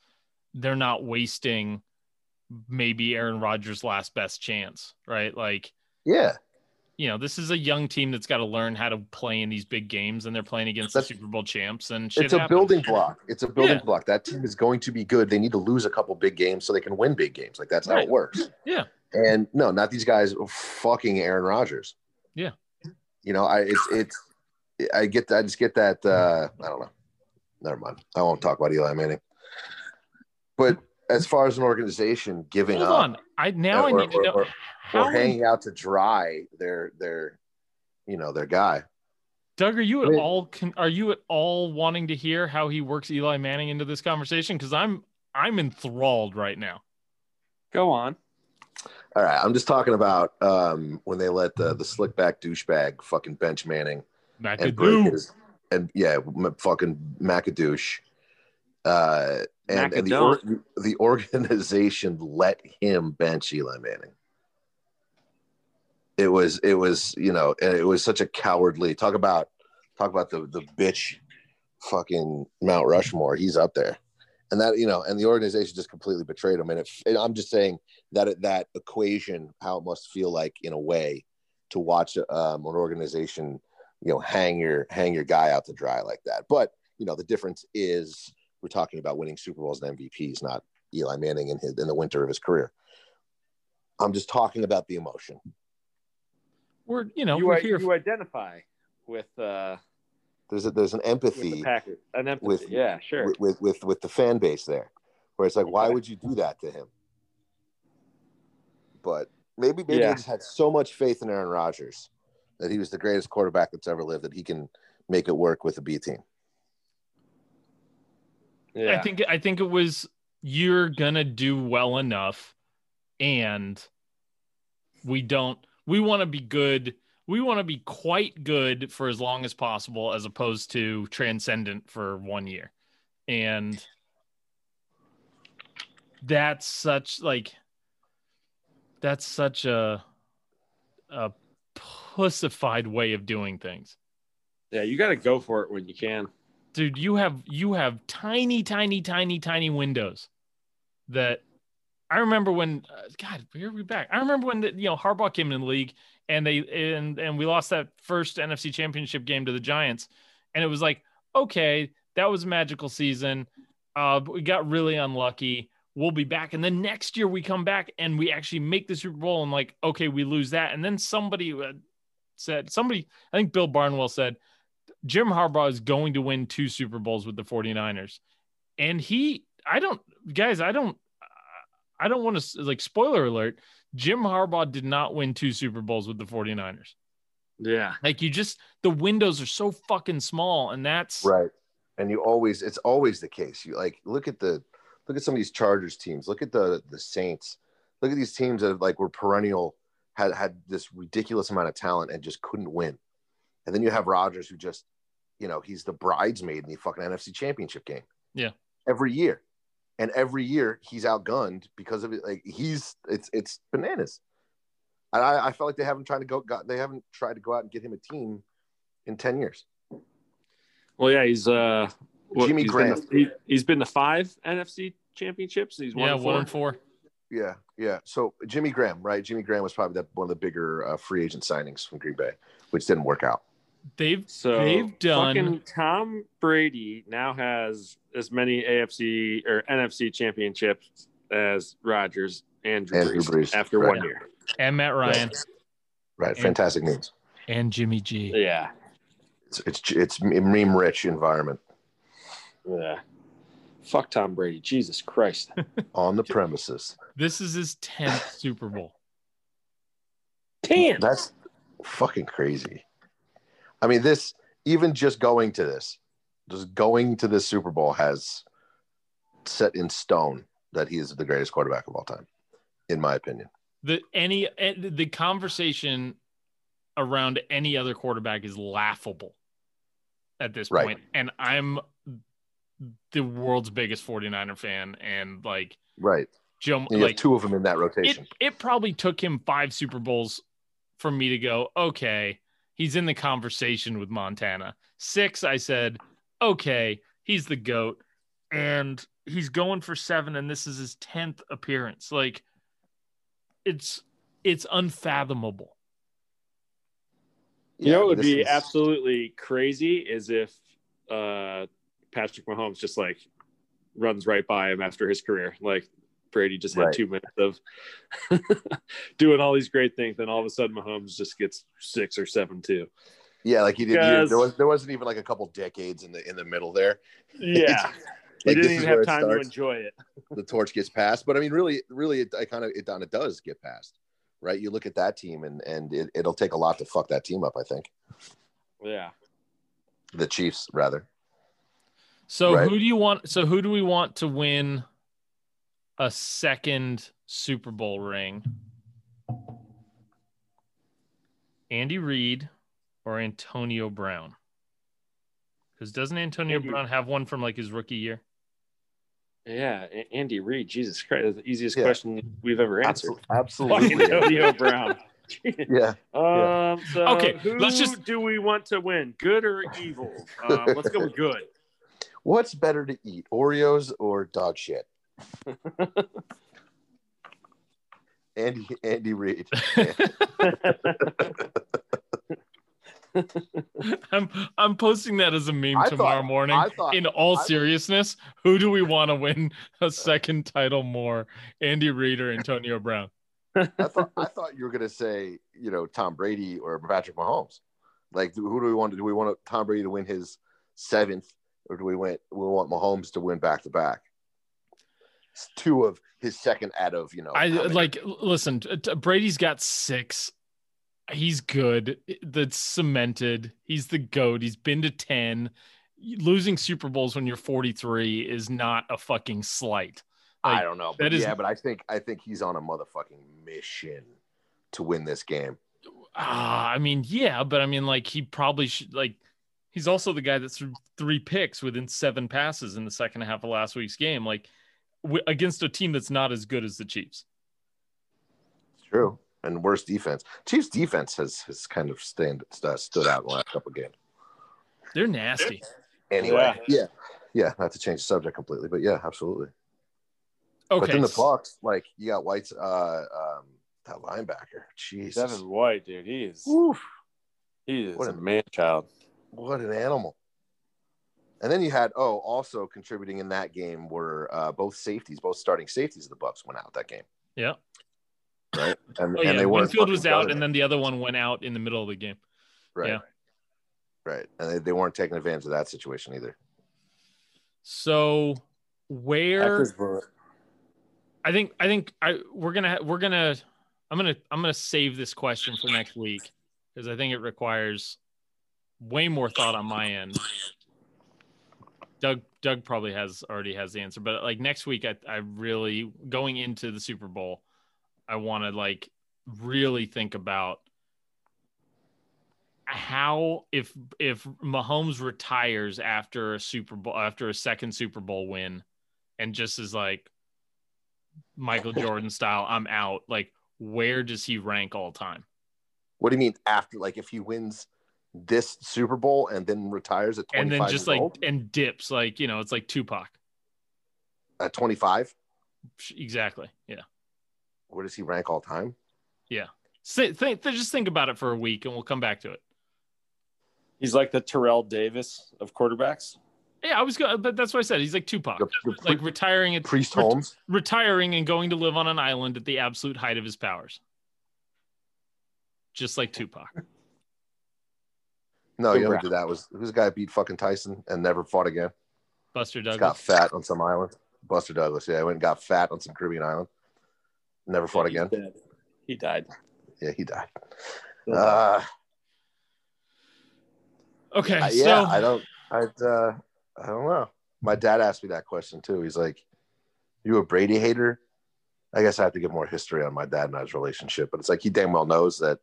[SPEAKER 3] they're not wasting maybe aaron rodgers last best chance right like
[SPEAKER 4] yeah,
[SPEAKER 3] you know this is a young team that's got to learn how to play in these big games and they're playing against
[SPEAKER 4] That's-
[SPEAKER 3] the super bowl champs and shit
[SPEAKER 4] it's a
[SPEAKER 3] happens.
[SPEAKER 4] building block. It's a building
[SPEAKER 3] Yeah.
[SPEAKER 4] block. That team is going to be good. They need to lose a couple big games so they can win big games. Like that's how it works.
[SPEAKER 3] Yeah.
[SPEAKER 4] And no, not these guys fucking Aaron Rodgers.
[SPEAKER 3] Yeah.
[SPEAKER 4] You know, I it's it's I get that I just get that uh I don't know. Never mind. I won't talk about Eli Manning. But as far as an organization giving
[SPEAKER 3] hold
[SPEAKER 4] up
[SPEAKER 3] on i now i
[SPEAKER 4] or-
[SPEAKER 3] need to know
[SPEAKER 4] or-
[SPEAKER 3] how
[SPEAKER 4] or hanging out to dry their their you know their guy.
[SPEAKER 3] Doug, are you at
[SPEAKER 4] Wait.
[SPEAKER 3] all con- are you at all wanting to hear how he works Eli Manning into this conversation? Because I'm I'm enthralled right now.
[SPEAKER 5] Go on.
[SPEAKER 4] All right, I'm just talking about um, when they let the the slick back douchebag fucking bench Manning and break his and yeah, m- fucking Macadoosh. Uh, and, and the or, the organization let him bench Eli Manning. It was it was you know it was such a cowardly talk about talk about the the bitch fucking Mount Rushmore. He's up there, and that you know, and the organization just completely betrayed him. And, it, and I'm just saying that that equation, how it must feel like in a way to watch um, an organization, you know, hang your hang your guy out to dry like that. But you know, the difference is we're talking about winning Super Bowls and MVPs, not Eli Manning in his in the winter of his career. I'm just talking about the emotion.
[SPEAKER 3] We're you know
[SPEAKER 5] you,
[SPEAKER 3] we're
[SPEAKER 5] i-
[SPEAKER 3] here.
[SPEAKER 5] you identify with uh
[SPEAKER 4] There's a, there's an
[SPEAKER 5] with
[SPEAKER 4] empathy
[SPEAKER 5] the Packers. An empathy.
[SPEAKER 4] with-
[SPEAKER 5] yeah, sure.
[SPEAKER 4] with, with with with the fan base there, where it's like, why would you do that to him? But maybe maybe
[SPEAKER 5] Yeah.
[SPEAKER 4] I just had so much faith in Aaron Rodgers that he was the greatest quarterback that's ever lived that he can make it work with a B team.
[SPEAKER 5] yeah.
[SPEAKER 3] I think I think it was you're gonna do well enough, and we don't. We want to be good. We want to be quite good for as long as possible, as opposed to transcendent for one year, and that's such like that's such a a pussified way of doing things.
[SPEAKER 5] Yeah, you got to go for it when you can.
[SPEAKER 3] dude you have you have tiny tiny tiny tiny windows that i remember when uh, god where are we back? I remember when the, you know harbaugh came in the league and they and and we lost that first nfc championship game to the giants. And it was like okay that was a magical season. Uh but we got really unlucky we'll be back and then next year we come back and we actually make the super bowl and like okay we lose that and then somebody uh, said somebody i think bill barnwell said Jim Harbaugh is going to win two Super Bowls with the 49ers. And he I don't guys, I don't I don't want to like spoiler alert, Jim Harbaugh did not win two Super Bowls with the 49ers.
[SPEAKER 5] Yeah.
[SPEAKER 3] Like you just the windows are so fucking small and that's
[SPEAKER 4] Right. And you always it's always the case. You like look at the look at some of these Chargers teams. Look at the the Saints. Look at these teams that like were perennial had had this ridiculous amount of talent and just couldn't win. And then you have Rodgers who just, you know, he's the bridesmaid in the fucking NFC championship game.
[SPEAKER 3] Yeah.
[SPEAKER 4] Every year. And every year he's outgunned because of it. Like he's it's it's bananas. And I, I felt like they haven't tried to go got they haven't tried to go out and get him a team in 10 years.
[SPEAKER 5] Well, yeah, he's uh what-
[SPEAKER 4] Jimmy
[SPEAKER 5] he's
[SPEAKER 4] Graham.
[SPEAKER 5] Been to, he, he's been the five NFC championships. He's one
[SPEAKER 3] yeah,
[SPEAKER 5] and
[SPEAKER 3] one
[SPEAKER 5] four.
[SPEAKER 3] and four.
[SPEAKER 4] Yeah, yeah. So Jimmy Graham, right? Jimmy Graham was probably that one of the bigger uh, free agent signings from Green Bay, which didn't work out.
[SPEAKER 3] They've
[SPEAKER 5] So
[SPEAKER 3] They've done-
[SPEAKER 5] fucking Tom Brady now has as many AFC or NFC championships as Rodgers and Drew,
[SPEAKER 4] And Drew
[SPEAKER 5] Brees,
[SPEAKER 4] Brees,
[SPEAKER 5] after
[SPEAKER 4] right.
[SPEAKER 5] one year.
[SPEAKER 3] and Matt Ryan
[SPEAKER 4] Right,
[SPEAKER 3] And-
[SPEAKER 4] fantastic news.
[SPEAKER 3] and Jimmy G.
[SPEAKER 5] Yeah,
[SPEAKER 4] It's it's it's meme rich environment
[SPEAKER 5] yeah. Fuck Tom Brady, Jesus Christ.
[SPEAKER 4] on the premises.
[SPEAKER 3] This is his 10th Super Bowl.
[SPEAKER 5] Damn.
[SPEAKER 4] That's fucking crazy. I mean, this even just going to this, just going to this Super Bowl has set in stone that he is the greatest quarterback of all time, in my opinion.
[SPEAKER 3] the any eh, the conversation around any other quarterback is laughable at this
[SPEAKER 4] Right.
[SPEAKER 3] point. and i'm the world's biggest 49er fan and like
[SPEAKER 4] Right.
[SPEAKER 3] joe
[SPEAKER 4] And you
[SPEAKER 3] like
[SPEAKER 4] have two of them in that rotation.
[SPEAKER 3] it probably took him five super bowls for me to go okay he's in the conversation with montana six i said okay he's the goat and he's going for seven and this is his 10th appearance like it's it's unfathomable
[SPEAKER 5] You know, it would be
[SPEAKER 4] is-
[SPEAKER 5] absolutely crazy is if uh, Patrick Mahomes just like runs right by him after his career. Like Brady just had
[SPEAKER 4] Right.
[SPEAKER 5] two minutes of doing all these great things, then all of a sudden Mahomes just gets six or seven too.
[SPEAKER 4] Yeah, like he did. he- there was there wasn't even like a couple decades in the in the middle there.
[SPEAKER 5] Yeah, he
[SPEAKER 4] Like,
[SPEAKER 5] didn't even have time to enjoy it.
[SPEAKER 4] the torch gets passed. But I mean, really, really, it, I kind of it kind of does get passed, right? You look at that team, and and it, it'll take a lot to fuck that team up. I think
[SPEAKER 5] Yeah,
[SPEAKER 4] the Chiefs rather.
[SPEAKER 3] So
[SPEAKER 4] Right.
[SPEAKER 3] who do you want so who do we want to win a second super bowl ring andy reid or antonio brown because doesn't antonio
[SPEAKER 5] Andy-
[SPEAKER 3] brown have one from like his rookie year
[SPEAKER 5] yeah. Andy Reid, Jesus Christ, that's the easiest
[SPEAKER 4] Yeah.
[SPEAKER 5] question we've ever answered.
[SPEAKER 4] Absolutely.
[SPEAKER 5] Fucking Antonio Brown.
[SPEAKER 4] yeah.
[SPEAKER 5] Um, so
[SPEAKER 3] Okay,
[SPEAKER 5] who
[SPEAKER 3] let's just-
[SPEAKER 5] do we want to win? Good or evil? Um, let's go with good.
[SPEAKER 4] What's better to eat, Oreos or dog shit? Andy Andy Reid.
[SPEAKER 3] I'm I'm posting that as a meme
[SPEAKER 4] I
[SPEAKER 3] tomorrow
[SPEAKER 4] thought-
[SPEAKER 3] morning.
[SPEAKER 4] Thought-
[SPEAKER 3] In all
[SPEAKER 4] I-
[SPEAKER 3] seriousness, who do we want to win a second title more, Andy Reid or Antonio Brown?
[SPEAKER 4] I thought I thought you were gonna say, you know, Tom Brady or Patrick Mahomes. Like, who do we want? To do we want Tom Brady to win his seventh, or do we want we want Mahomes to win back to back? It's two of his second out of you know.
[SPEAKER 3] I like listen. Brady's got six. He's good. That's cemented. He's the goat. He's been to ten. Losing Super Bowls when you're 43 is not a fucking slight.
[SPEAKER 4] I don't know,
[SPEAKER 3] that
[SPEAKER 4] but
[SPEAKER 3] is-
[SPEAKER 4] yeah, but I think I think he's on a motherfucking mission to win this game.
[SPEAKER 3] Ah, I mean, yeah, but I mean, like he probably should. Like he's also the guy that threw three picks within seven passes in the second half of last week's game. Like w- against a team that's not as good as the Chiefs.
[SPEAKER 4] It's true, and worst defense. Chiefs defense has has kind of stand uh, stood out in the last couple of games.
[SPEAKER 3] They're nasty.
[SPEAKER 4] Anyway, yeah. yeah, not to change the subject completely, but yeah, absolutely.
[SPEAKER 3] Okay,
[SPEAKER 4] But then the
[SPEAKER 3] s-
[SPEAKER 4] Bucks, like you got White's uh um that linebacker. Jesus.
[SPEAKER 5] Devin White, dude, he is
[SPEAKER 4] Oof,
[SPEAKER 5] he is
[SPEAKER 4] What
[SPEAKER 5] a
[SPEAKER 4] a-
[SPEAKER 5] man child.
[SPEAKER 4] What an animal. And then you had oh, also contributing in that game were uh, both safeties, both starting safeties of the Bucks went out that game,
[SPEAKER 3] Yeah.
[SPEAKER 4] right? And,
[SPEAKER 3] Oh yeah.
[SPEAKER 4] and they weren't
[SPEAKER 3] Winfield was out, and then the other one went out in the middle of the game.
[SPEAKER 4] right,
[SPEAKER 3] yeah.
[SPEAKER 4] right, and they, they weren't taking advantage of that situation either.
[SPEAKER 3] So where I think I think I we're gonna we're gonna I'm gonna I'm gonna save this question for next week because I think it requires way more thought on my end. Doug Doug probably has already has the answer, but like next week I I really going into the Super Bowl, I want to like really think about how if if Mahomes retires after a Super Bowl after a second Super Bowl win and just is like Michael Jordan style, I'm out. Like, where does he rank all time?
[SPEAKER 4] What do you mean after? Like if he wins this Super Bowl and then retires at twenty
[SPEAKER 3] And then just like
[SPEAKER 4] old?
[SPEAKER 3] and dips, like you know, it's like Tupac.
[SPEAKER 4] at twenty five,
[SPEAKER 3] Exactly. Yeah.
[SPEAKER 4] where does he rank all time?
[SPEAKER 3] Say, think, just think about it for a week, and we'll come back to it.
[SPEAKER 5] He's like the Terrell Davis of quarterbacks.
[SPEAKER 3] Yeah, I was going, but that's what I said. He's like Tupac,
[SPEAKER 4] The, the
[SPEAKER 3] like retiring at
[SPEAKER 4] Priest
[SPEAKER 3] ret-
[SPEAKER 4] Holmes.
[SPEAKER 3] retiring and going to live on an island at the absolute height of his powers, just like Tupac.
[SPEAKER 4] No, you know who
[SPEAKER 5] Brown.
[SPEAKER 4] did that was who's the guy who beat fucking Tyson and never fought again.
[SPEAKER 3] Buster
[SPEAKER 4] Douglas got fat on some island. Buster Douglas, yeah, I went and got fat on some Caribbean island. Never fought
[SPEAKER 5] Yeah,
[SPEAKER 4] again.
[SPEAKER 5] dead. He died.
[SPEAKER 4] Yeah, he died. Uh,
[SPEAKER 3] Okay,
[SPEAKER 4] I-
[SPEAKER 3] so
[SPEAKER 4] yeah, I don't. I'd. Uh, I don't know. My dad asked me that question too. He's like, "You a Brady hater?" I guess I have to give more history on my dad and I's relationship, but it's like he damn well knows that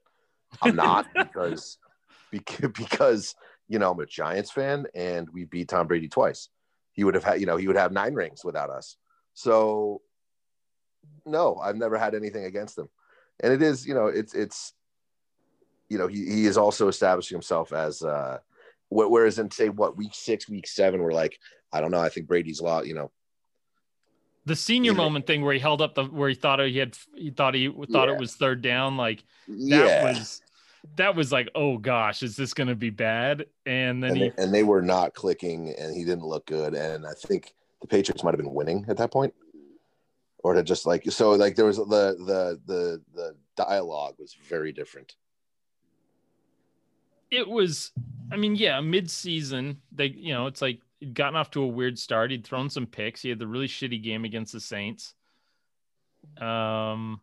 [SPEAKER 4] I'm not because bec- because you know I'm a Giants fan and we beat Tom Brady twice. He would have had you know he would have nine rings without us. So no, I've never had anything against him, and it is you know it's it's you know he he is also establishing himself as uh whereas in say what week six week seven we're like I don't know I think Brady's law you know
[SPEAKER 3] the senior
[SPEAKER 4] Yeah.
[SPEAKER 3] moment thing where he held up the where he thought he had he thought he thought
[SPEAKER 4] Yeah.
[SPEAKER 3] it was third down, like that
[SPEAKER 4] yeah
[SPEAKER 3] was that was like, oh gosh, is this going to be bad? And then
[SPEAKER 4] and
[SPEAKER 3] he
[SPEAKER 4] they, and they were not clicking and he didn't look good and I think the Patriots might have been winning at that point. Or to just like so like there was the the the the dialogue was very different.
[SPEAKER 3] It was i mean yeah mid-season they you know it's like he'd gotten off to a weird start. He'd thrown some picks. He had the really shitty game against the saints. Um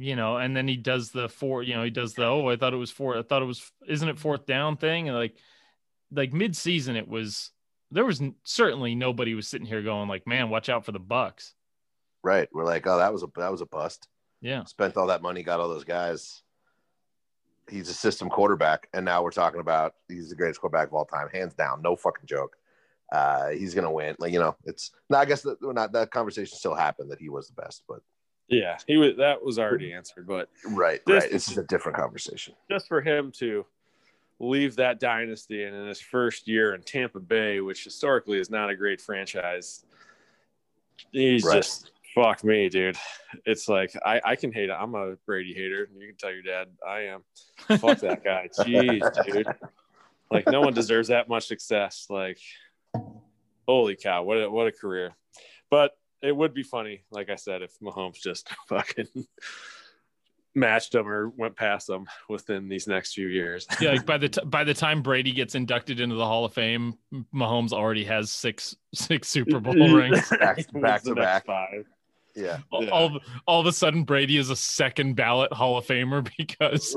[SPEAKER 3] you know and then he does the four you know he does the oh i thought it was four i thought it was isn't it fourth down thing and like like mid-season it was there was certainly nobody was sitting here going like man watch out for the bucks
[SPEAKER 4] right we're like oh that was a that was a bust
[SPEAKER 3] yeah
[SPEAKER 4] spent all that money, got all those guys. He's a system quarterback, and now we're talking about he's the greatest quarterback of all time, hands down, no fucking joke. Uh, he's gonna win. Like you know, it's. No, I guess that not that conversation still happened that he was the best, but
[SPEAKER 5] Yeah, he was. That was already answered, but
[SPEAKER 4] right,
[SPEAKER 5] This-
[SPEAKER 4] right. This is a different conversation.
[SPEAKER 5] just for him to leave that dynasty and in his first year in Tampa Bay, which historically is not a great franchise. He's
[SPEAKER 4] Right.
[SPEAKER 5] just fuck me, dude. It's like I, I can hate it. I'm a Brady hater. You can tell your dad I am. Fuck that guy. Jeez, dude. Like no one deserves that much success. Like holy cow, what a what a career. But it would be funny, like I said, if Mahomes just fucking matched them or went past them within these next few years.
[SPEAKER 3] Yeah, like by the t- by the time Brady gets inducted into the Hall of Fame, Mahomes already has six six Super Bowl rings.
[SPEAKER 4] Back- back to back.
[SPEAKER 5] Five.
[SPEAKER 4] Yeah.
[SPEAKER 3] All,
[SPEAKER 5] Yeah.
[SPEAKER 3] all, of- all of a sudden, Brady is a second ballot Hall of Famer because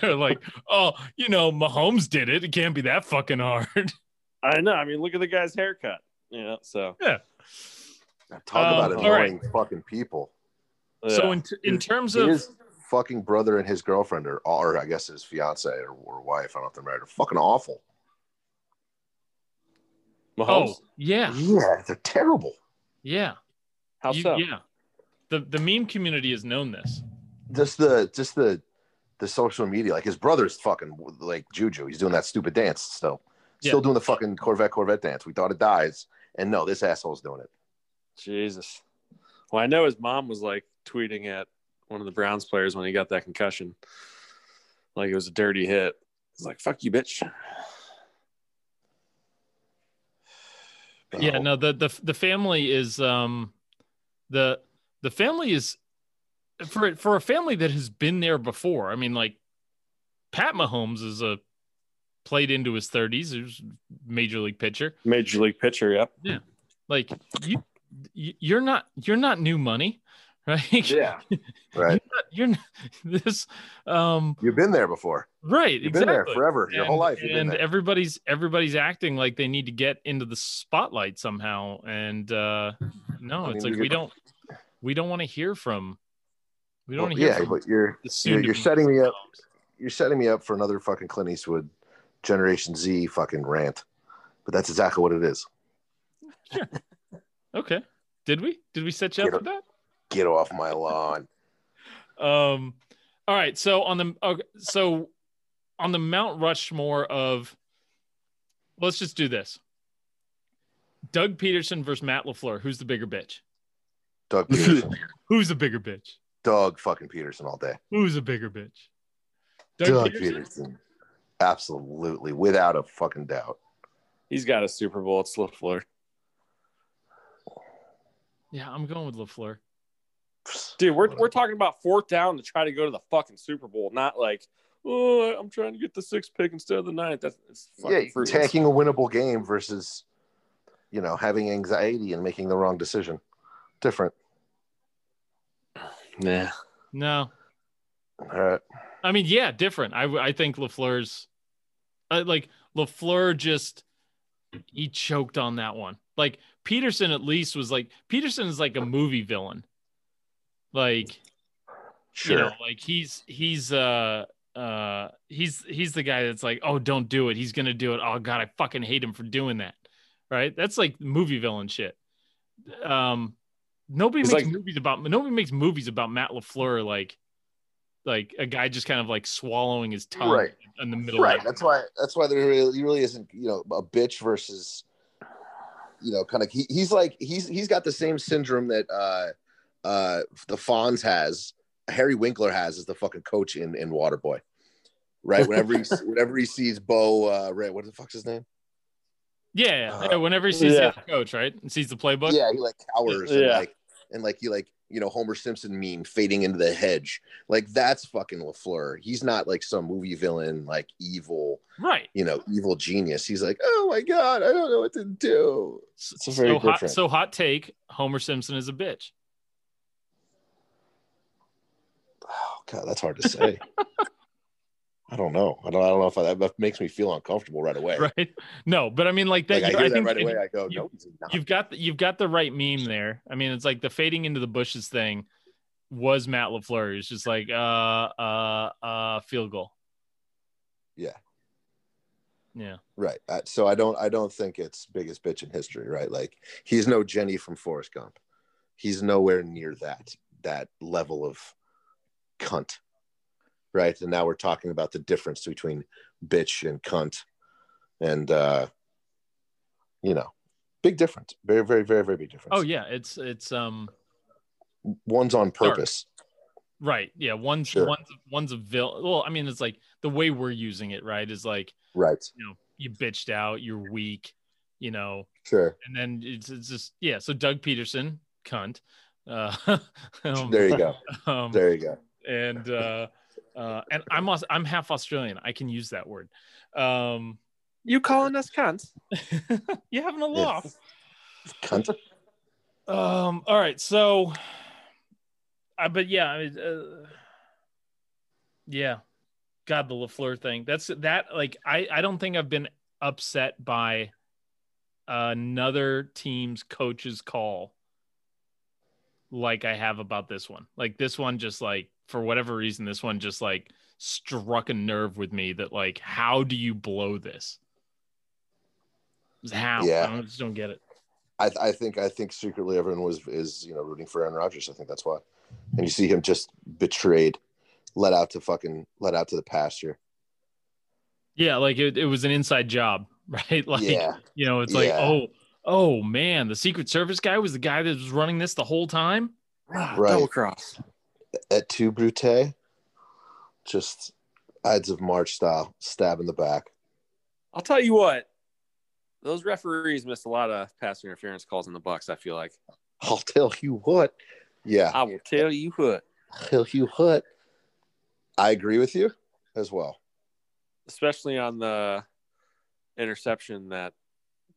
[SPEAKER 3] they're like, oh, you know, Mahomes did it. It can't be that fucking hard.
[SPEAKER 5] I know. I mean, look at the guy's haircut. You know, so
[SPEAKER 4] Talk
[SPEAKER 3] Um,
[SPEAKER 4] about
[SPEAKER 3] all right.
[SPEAKER 4] annoying fucking people.
[SPEAKER 3] So
[SPEAKER 5] yeah.
[SPEAKER 3] in t- in terms of
[SPEAKER 4] his fucking brother and his girlfriend are, or I guess his fiance or, or wife, I don't know if they're married, are fucking awful.
[SPEAKER 5] Mahomes,
[SPEAKER 3] oh yeah
[SPEAKER 4] Yeah, they're terrible.
[SPEAKER 3] yeah
[SPEAKER 5] how
[SPEAKER 3] You-
[SPEAKER 5] so?
[SPEAKER 3] yeah the the meme community has known this.
[SPEAKER 4] Just the just the the social media. Like his brother's fucking like Juju. He's doing that stupid dance still. Still
[SPEAKER 3] Yeah.
[SPEAKER 4] doing the fucking Corvette Corvette dance. We thought it dies. And no, this asshole's doing it.
[SPEAKER 5] Jesus. Well, I know his mom was like tweeting at one of the Browns players when he got that concussion, like it was a dirty hit. It's like fuck you, bitch.
[SPEAKER 3] Yeah,
[SPEAKER 4] Oh.
[SPEAKER 3] no, the the the family is um the the family is for for a family that has been there before. I mean, like Pat Mahomes is a played into his 30s, who's major league pitcher.
[SPEAKER 5] Major league pitcher. Yep. Yeah.
[SPEAKER 3] Like you- you're not you're not new money, right?
[SPEAKER 4] Yeah right.
[SPEAKER 3] You're not, this um
[SPEAKER 4] You've been there before.
[SPEAKER 3] right,
[SPEAKER 4] You've
[SPEAKER 3] exactly.
[SPEAKER 4] been there forever. Your whole life. You've
[SPEAKER 3] and
[SPEAKER 4] there.
[SPEAKER 3] everybody's everybody's acting like they need to get into the spotlight somehow and uh no
[SPEAKER 4] I
[SPEAKER 3] it's like we
[SPEAKER 4] get-
[SPEAKER 3] don't we don't want to hear from we don't
[SPEAKER 4] Well,
[SPEAKER 3] hear
[SPEAKER 4] yeah,
[SPEAKER 3] from
[SPEAKER 4] but you're you're, you're setting me up. You're setting me up for another fucking Clint Eastwood Generation Z fucking rant. But that's exactly what it is.
[SPEAKER 3] Okay did we did we set you up for that
[SPEAKER 4] Get off my lawn.
[SPEAKER 3] um all right so on the okay, so on the mount rushmore of let's just do this doug pederson versus matt LaFleur. who's the bigger bitch
[SPEAKER 4] Doug Pederson.
[SPEAKER 3] who's the bigger bitch
[SPEAKER 4] Doug fucking Pederson all day.
[SPEAKER 3] who's a bigger bitch
[SPEAKER 4] Doug, Pederson? Absolutely, without a fucking doubt.
[SPEAKER 5] He's got a Super Bowl. It's LaFleur.
[SPEAKER 3] Yeah, I'm going with Lafleur.
[SPEAKER 5] Dude, we're, we're talking about fourth down to try to go to the fucking Super Bowl, not like, oh, I'm trying to get the sixth pick instead of the ninth. That's it's
[SPEAKER 4] Yeah,
[SPEAKER 5] fruitless.
[SPEAKER 4] taking a winnable game versus, you know, having anxiety and making the wrong decision. Different.
[SPEAKER 5] Nah.
[SPEAKER 3] No,
[SPEAKER 4] All right.
[SPEAKER 3] I mean, yeah, different. I I think Lafleur's uh, like Lafleur just he choked on that one. Like Pederson at least was like Pederson is like a movie villain. Like
[SPEAKER 4] Sure.
[SPEAKER 3] you know, like he's he's uh uh he's he's the guy that's like, oh, don't do it. He's gonna do it. Oh god, I fucking hate him for doing that. Right? That's like movie villain shit. Um, nobody
[SPEAKER 5] He's
[SPEAKER 3] makes
[SPEAKER 5] like-
[SPEAKER 3] movies about nobody makes movies about Matt Lafleur like like a guy just kind of like swallowing his tongue
[SPEAKER 4] Right.
[SPEAKER 3] in the middle.
[SPEAKER 4] right. That's why. That's why there really, he really isn't, you know, a bitch versus, you know, kind of. He, he's like he's he's got the same syndrome that uh uh the Fonz has. Harry Winkler has as the fucking coach in in Waterboy. Right. Whenever he whenever he sees Bo, uh, right, what the fuck's his name?
[SPEAKER 3] yeah,
[SPEAKER 4] Uh,
[SPEAKER 3] yeah, whenever he sees
[SPEAKER 5] yeah.
[SPEAKER 3] the coach, right, and sees the playbook.
[SPEAKER 4] Yeah, he like cowers and
[SPEAKER 5] Yeah.
[SPEAKER 4] like and like he like you know Homer Simpson meme fading into the hedge. Like that's fucking Lafleur. He's not like some movie villain, like evil,
[SPEAKER 3] Right.
[SPEAKER 4] you know, evil genius. He's like, oh my god, I don't know what to do. It's a very
[SPEAKER 3] so hot,
[SPEAKER 4] different.
[SPEAKER 3] so hot take: Homer Simpson is a bitch.
[SPEAKER 4] Oh god, that's hard to say. I don't know. I don't. I don't know if I, that makes me feel uncomfortable right away.
[SPEAKER 3] Right? No, but I mean, like that.
[SPEAKER 4] Like I hear
[SPEAKER 3] I
[SPEAKER 4] that
[SPEAKER 3] think
[SPEAKER 4] right away. I go,
[SPEAKER 3] you-
[SPEAKER 4] no.
[SPEAKER 3] You've got the, you've got the right meme there. I mean, it's like the fading into the bushes thing was Matt Lafleur. It's just like uh uh uh field goal.
[SPEAKER 4] Yeah.
[SPEAKER 3] Yeah.
[SPEAKER 4] Right. Uh, so I don't. I don't think it's biggest bitch in history. Right. Like he's no Jenny from Forrest Gump. He's nowhere near that that level of cunt. Right. And now we're talking about the difference between bitch and cunt, and uh, you know, big difference. Very, very, very, very big difference.
[SPEAKER 3] Oh yeah, it's it's um
[SPEAKER 4] one's on
[SPEAKER 3] Dark.
[SPEAKER 4] purpose.
[SPEAKER 3] right. Yeah, one's
[SPEAKER 4] Sure.
[SPEAKER 3] one's one's a vil. Well, I mean, it's like the way we're using it, right? Is like
[SPEAKER 4] Right.
[SPEAKER 3] you know you bitched out, you're weak, you know,
[SPEAKER 4] Sure.
[SPEAKER 3] and then it's, it's just yeah. So Doug Pederson, cunt. Uh, um,
[SPEAKER 4] There you go.
[SPEAKER 3] um,
[SPEAKER 4] There you go.
[SPEAKER 3] and uh, uh, and I'm I'm half Australian. I can use that word. Um,
[SPEAKER 5] You calling us cunts?
[SPEAKER 3] you having a laugh?
[SPEAKER 4] Cunt.
[SPEAKER 3] Um. All right. So, I but yeah, I mean, uh, yeah. God, the Lafleur thing. That's that. Like, I I don't think I've been upset by another team's coach's call like I have about this one. Like this one, just like for whatever reason, this one just like struck a nerve with me. That like, how do you blow this? How?
[SPEAKER 4] Yeah.
[SPEAKER 3] I don't- just don't get it.
[SPEAKER 4] I, I think I think secretly everyone was is you know rooting for Aaron Rodgers. I think that's why. And you see him just betrayed, let out to fucking let out to the pasture.
[SPEAKER 3] Yeah, like it, it was an inside job, right? Like
[SPEAKER 4] yeah.
[SPEAKER 3] you know, it's like,
[SPEAKER 4] Yeah.
[SPEAKER 3] oh, oh man, the Secret Service guy was the guy that was running this the whole time.
[SPEAKER 4] Ah, right.
[SPEAKER 5] Double cross.
[SPEAKER 4] Et tu Brute, just Ides of March style, stab in the back.
[SPEAKER 5] I'll tell you what. Those referees missed a lot of pass interference calls in the Bucks. I feel like.
[SPEAKER 4] I'll tell you what. Yeah,
[SPEAKER 5] I will tell you what.
[SPEAKER 4] I'll tell you what. I agree with you as well.
[SPEAKER 5] especially on the interception that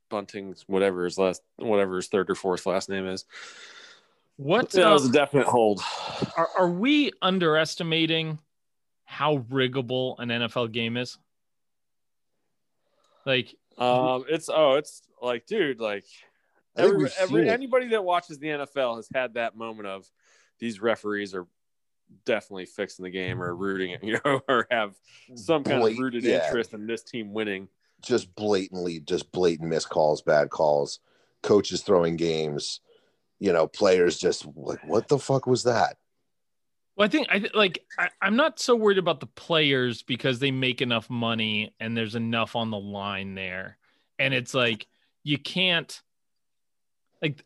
[SPEAKER 5] Bunting's whatever his last whatever his third or fourth last name is.
[SPEAKER 3] What
[SPEAKER 5] That
[SPEAKER 3] uh,
[SPEAKER 5] was a definite hold.
[SPEAKER 3] are, are we underestimating how riggable an NFL game is? Like,
[SPEAKER 5] Um, it's oh, it's like, dude, like
[SPEAKER 4] I
[SPEAKER 5] every, every anybody that watches the NFL has had that moment of these referees are definitely fixing the game or rooting it, you know, or have some kind of rooted
[SPEAKER 4] yeah.
[SPEAKER 5] interest in this team winning.
[SPEAKER 4] just blatantly, just blatant missed calls, bad calls, coaches throwing games, you know, players just like, what the fuck was that?
[SPEAKER 3] well, I think I th- like I, I'm not so worried about the players because they make enough money and there's enough on the line there, and it's like you can't like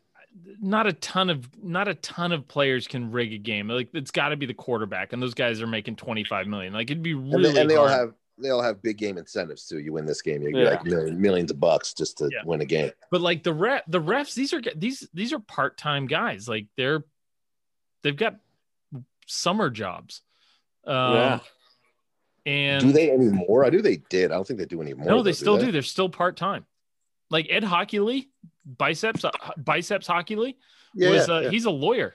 [SPEAKER 3] not a ton of not a ton of players can rig a game. Like it's got to be the quarterback, and those guys are making 25 million. Like it'd be
[SPEAKER 4] And,
[SPEAKER 3] really
[SPEAKER 4] they, and they all have they all have big game incentives too. You win this game, you get
[SPEAKER 5] Yeah.
[SPEAKER 4] like million, millions of bucks just to
[SPEAKER 3] Yeah.
[SPEAKER 4] win a game.
[SPEAKER 3] But like the ref, the refs, these are these these are part time guys. Like they're they've got summer jobs. Um,
[SPEAKER 5] Yeah.
[SPEAKER 3] And
[SPEAKER 4] do they anymore? I do. They did. I don't think they do anymore.
[SPEAKER 3] no,
[SPEAKER 4] though,
[SPEAKER 3] they still
[SPEAKER 4] they?
[SPEAKER 3] do. They're still part time. Like Ed Hochuli, biceps uh, biceps Hochuli
[SPEAKER 4] Yeah,
[SPEAKER 3] was uh,
[SPEAKER 4] yeah.
[SPEAKER 3] he's a lawyer.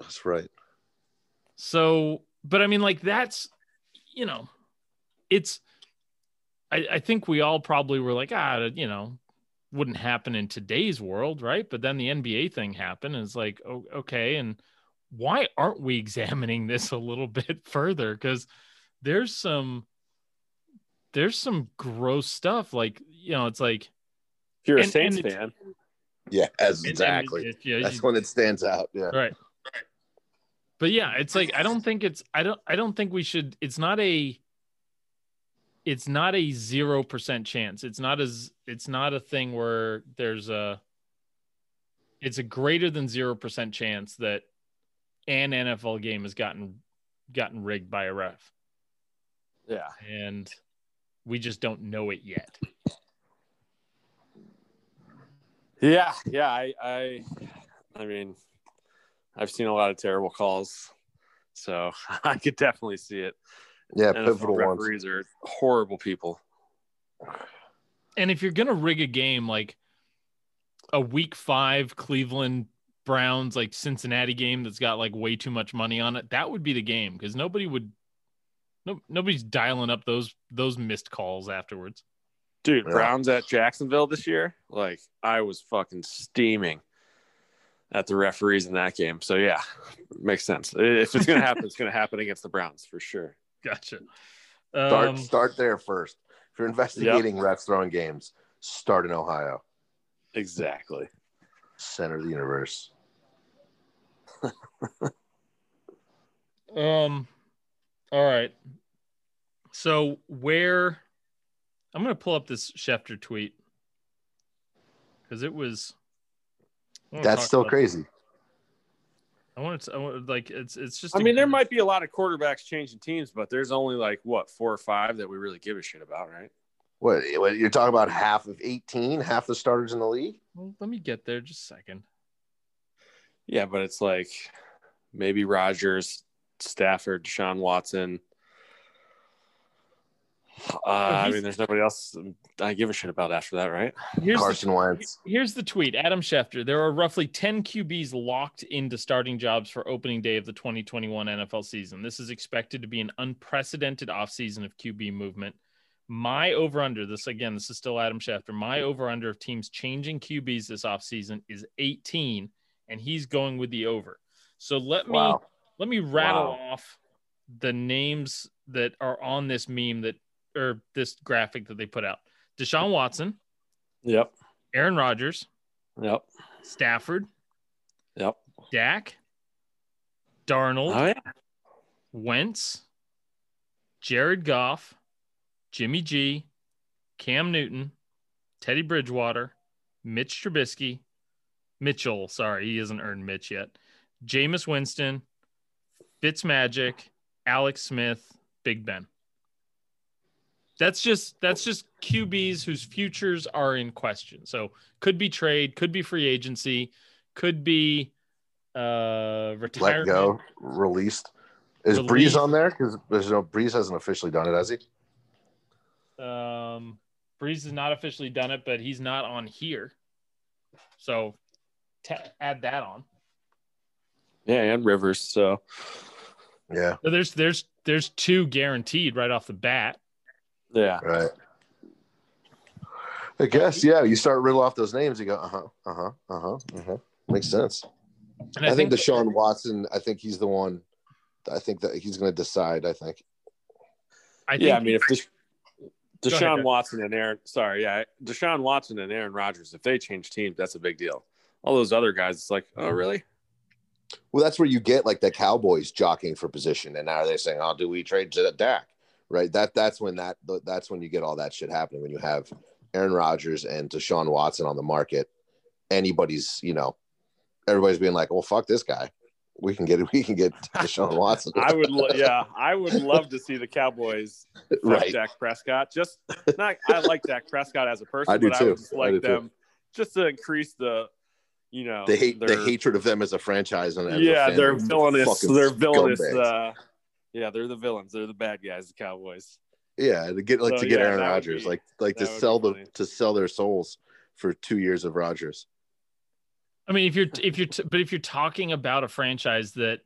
[SPEAKER 4] that's right.
[SPEAKER 3] So, but I mean, like that's you know, it's. I, I think we all probably were like, ah, you know, wouldn't happen in today's world, right? But then the NBA thing happened, and it's like, oh, okay, and why aren't we examining this a little bit further? Because there's some there's some gross stuff. Like, you know, it's like
[SPEAKER 5] If you're a
[SPEAKER 3] And-
[SPEAKER 5] Saints
[SPEAKER 3] and
[SPEAKER 5] fan,
[SPEAKER 4] Yeah, as
[SPEAKER 3] and- and
[SPEAKER 4] exactly.
[SPEAKER 3] it- yeah,
[SPEAKER 4] That's
[SPEAKER 3] you-
[SPEAKER 4] one that stands out. Yeah.
[SPEAKER 3] right but yeah it's like i don't think it's i don't i don't think we should it's not a it's not a zero percent chance it's not as it's not a thing where there's a it's a greater than zero percent chance that an nfl game has gotten gotten rigged by a ref
[SPEAKER 5] yeah.
[SPEAKER 3] and we just don't know it yet
[SPEAKER 5] Yeah, yeah. I, I, I mean, I've seen a lot of terrible calls, so I could definitely see it.
[SPEAKER 4] Yeah,
[SPEAKER 5] NFL
[SPEAKER 4] pivotal ones.
[SPEAKER 5] referees are horrible people.
[SPEAKER 3] and if you're gonna rig a game like a week five Cleveland Browns like Cincinnati game that's got like way too much money on it, that would be the game because nobody would no nobody's dialing up those those missed calls afterwards.
[SPEAKER 5] Dude,
[SPEAKER 4] Yeah.
[SPEAKER 5] Browns at Jacksonville this year, like I was fucking steaming at the referees in that game. So yeah, makes sense. If it's gonna happen, it's gonna happen against the Browns for sure.
[SPEAKER 3] Gotcha.
[SPEAKER 4] Start
[SPEAKER 3] Um,
[SPEAKER 4] start there first. If you're investigating refs throwing games, start in Ohio,
[SPEAKER 5] Exactly.
[SPEAKER 4] center of the universe.
[SPEAKER 3] um all right. So where I'm going to pull up this Schefter tweet because it was.
[SPEAKER 4] That's still crazy.
[SPEAKER 3] I want to I want, like it's it's just.
[SPEAKER 5] I
[SPEAKER 3] a-
[SPEAKER 5] mean, there might be a lot of quarterbacks changing teams, but there's only like what four or five that we really give a shit about, right?
[SPEAKER 4] What, what you're talking about? Half of 18, half the starters in the league.
[SPEAKER 3] Well, let me get there just a second.
[SPEAKER 5] Yeah, but it's like maybe Rodgers, Stafford, Deshaun Watson. Uh, I mean, there's nobody else I give a shit about after that, right?
[SPEAKER 3] Here's the
[SPEAKER 4] Carson Wentz.
[SPEAKER 3] Here's the tweet Adam Schefter. There are roughly 10 QBs locked into starting jobs for opening day of the 2021 NFL season. This is expected to be an unprecedented offseason of QB movement. My over under, this again, this is still Adam Schefter. My over under of teams changing QBs this offseason is 18, and he's going with the over. So let me
[SPEAKER 4] Wow.
[SPEAKER 3] let me rattle
[SPEAKER 5] Wow.
[SPEAKER 3] off the names that are on this meme that or this graphic that they put out. Deshaun Watson,
[SPEAKER 5] Yep.
[SPEAKER 3] Aaron Rodgers,
[SPEAKER 5] Yep.
[SPEAKER 3] Stafford,
[SPEAKER 5] Yep.
[SPEAKER 3] Dak, Darnold,
[SPEAKER 5] Oh yeah.
[SPEAKER 3] Wentz, Jared Goff, Jimmy G, Cam Newton, Teddy Bridgewater, Mitch Trubisky, Mitchell, sorry, he hasn't earned Mitch yet. Jameis Winston, Fitzmagic, Alex Smith, Big Ben. That's just that's just QBs whose futures are in question. So could be trade, could be free agency, could be uh
[SPEAKER 4] Let go, released. Is
[SPEAKER 3] Released.
[SPEAKER 4] Brees on there? Because there's no Brees hasn't officially done it, has he?
[SPEAKER 3] Um, Brees has not officially done it, but he's not on here. So ta add that on.
[SPEAKER 5] Yeah, and Rivers. So
[SPEAKER 4] Yeah,
[SPEAKER 3] So there's there's there's two guaranteed right off the bat.
[SPEAKER 5] Yeah.
[SPEAKER 4] right. I guess, yeah. You start riddle off those names, you go, uh huh, uh huh, uh huh, uh huh. Makes sense.
[SPEAKER 3] And
[SPEAKER 4] I, think, Deshaun Watson. I think he's the one. I think that he's going to decide. I think.
[SPEAKER 3] I think
[SPEAKER 5] yeah, I mean, if Desha-
[SPEAKER 3] Go ahead,
[SPEAKER 5] Deshaun Watson and Aaron, sorry, yeah, Deshaun Watson and Aaron Rodgers, if they change teams, that's a big deal. All those other guys, it's like, oh, really?
[SPEAKER 4] Well, that's where you get like the Cowboys jockeying for position, and now they're saying, "Oh, do we trade to the Dak?" Right. That that's when that that's when you get all that shit happening. When you have Aaron Rodgers and Deshaun Watson on the market, anybody's you know, everybody's being like, "Well, fuck this guy. We can get we can get Deshaun Watson."
[SPEAKER 5] I would, lo- yeah, I would love to see the Cowboys
[SPEAKER 4] right.
[SPEAKER 5] Dak Prescott. Just not, I like Dak Prescott as a person,
[SPEAKER 4] I do
[SPEAKER 5] but I
[SPEAKER 4] too.
[SPEAKER 5] would just
[SPEAKER 4] I
[SPEAKER 5] like
[SPEAKER 4] do too.
[SPEAKER 5] them just to increase the, you know,
[SPEAKER 4] The hate the hatred of them as a franchise and
[SPEAKER 5] yeah, they're villainous. They're villainous. Uh, yeah, they're the villains. They're the bad guys, the Cowboys.
[SPEAKER 4] Yeah, to get like
[SPEAKER 5] So,
[SPEAKER 4] to get
[SPEAKER 5] yeah,
[SPEAKER 4] Aaron
[SPEAKER 5] that
[SPEAKER 4] Rodgers,
[SPEAKER 5] be-
[SPEAKER 4] like like to
[SPEAKER 5] that would be
[SPEAKER 4] sell the
[SPEAKER 5] funny.
[SPEAKER 4] to sell their souls for two years of Rodgers.
[SPEAKER 3] I mean, if you're if you're t- but if you're talking about a franchise that,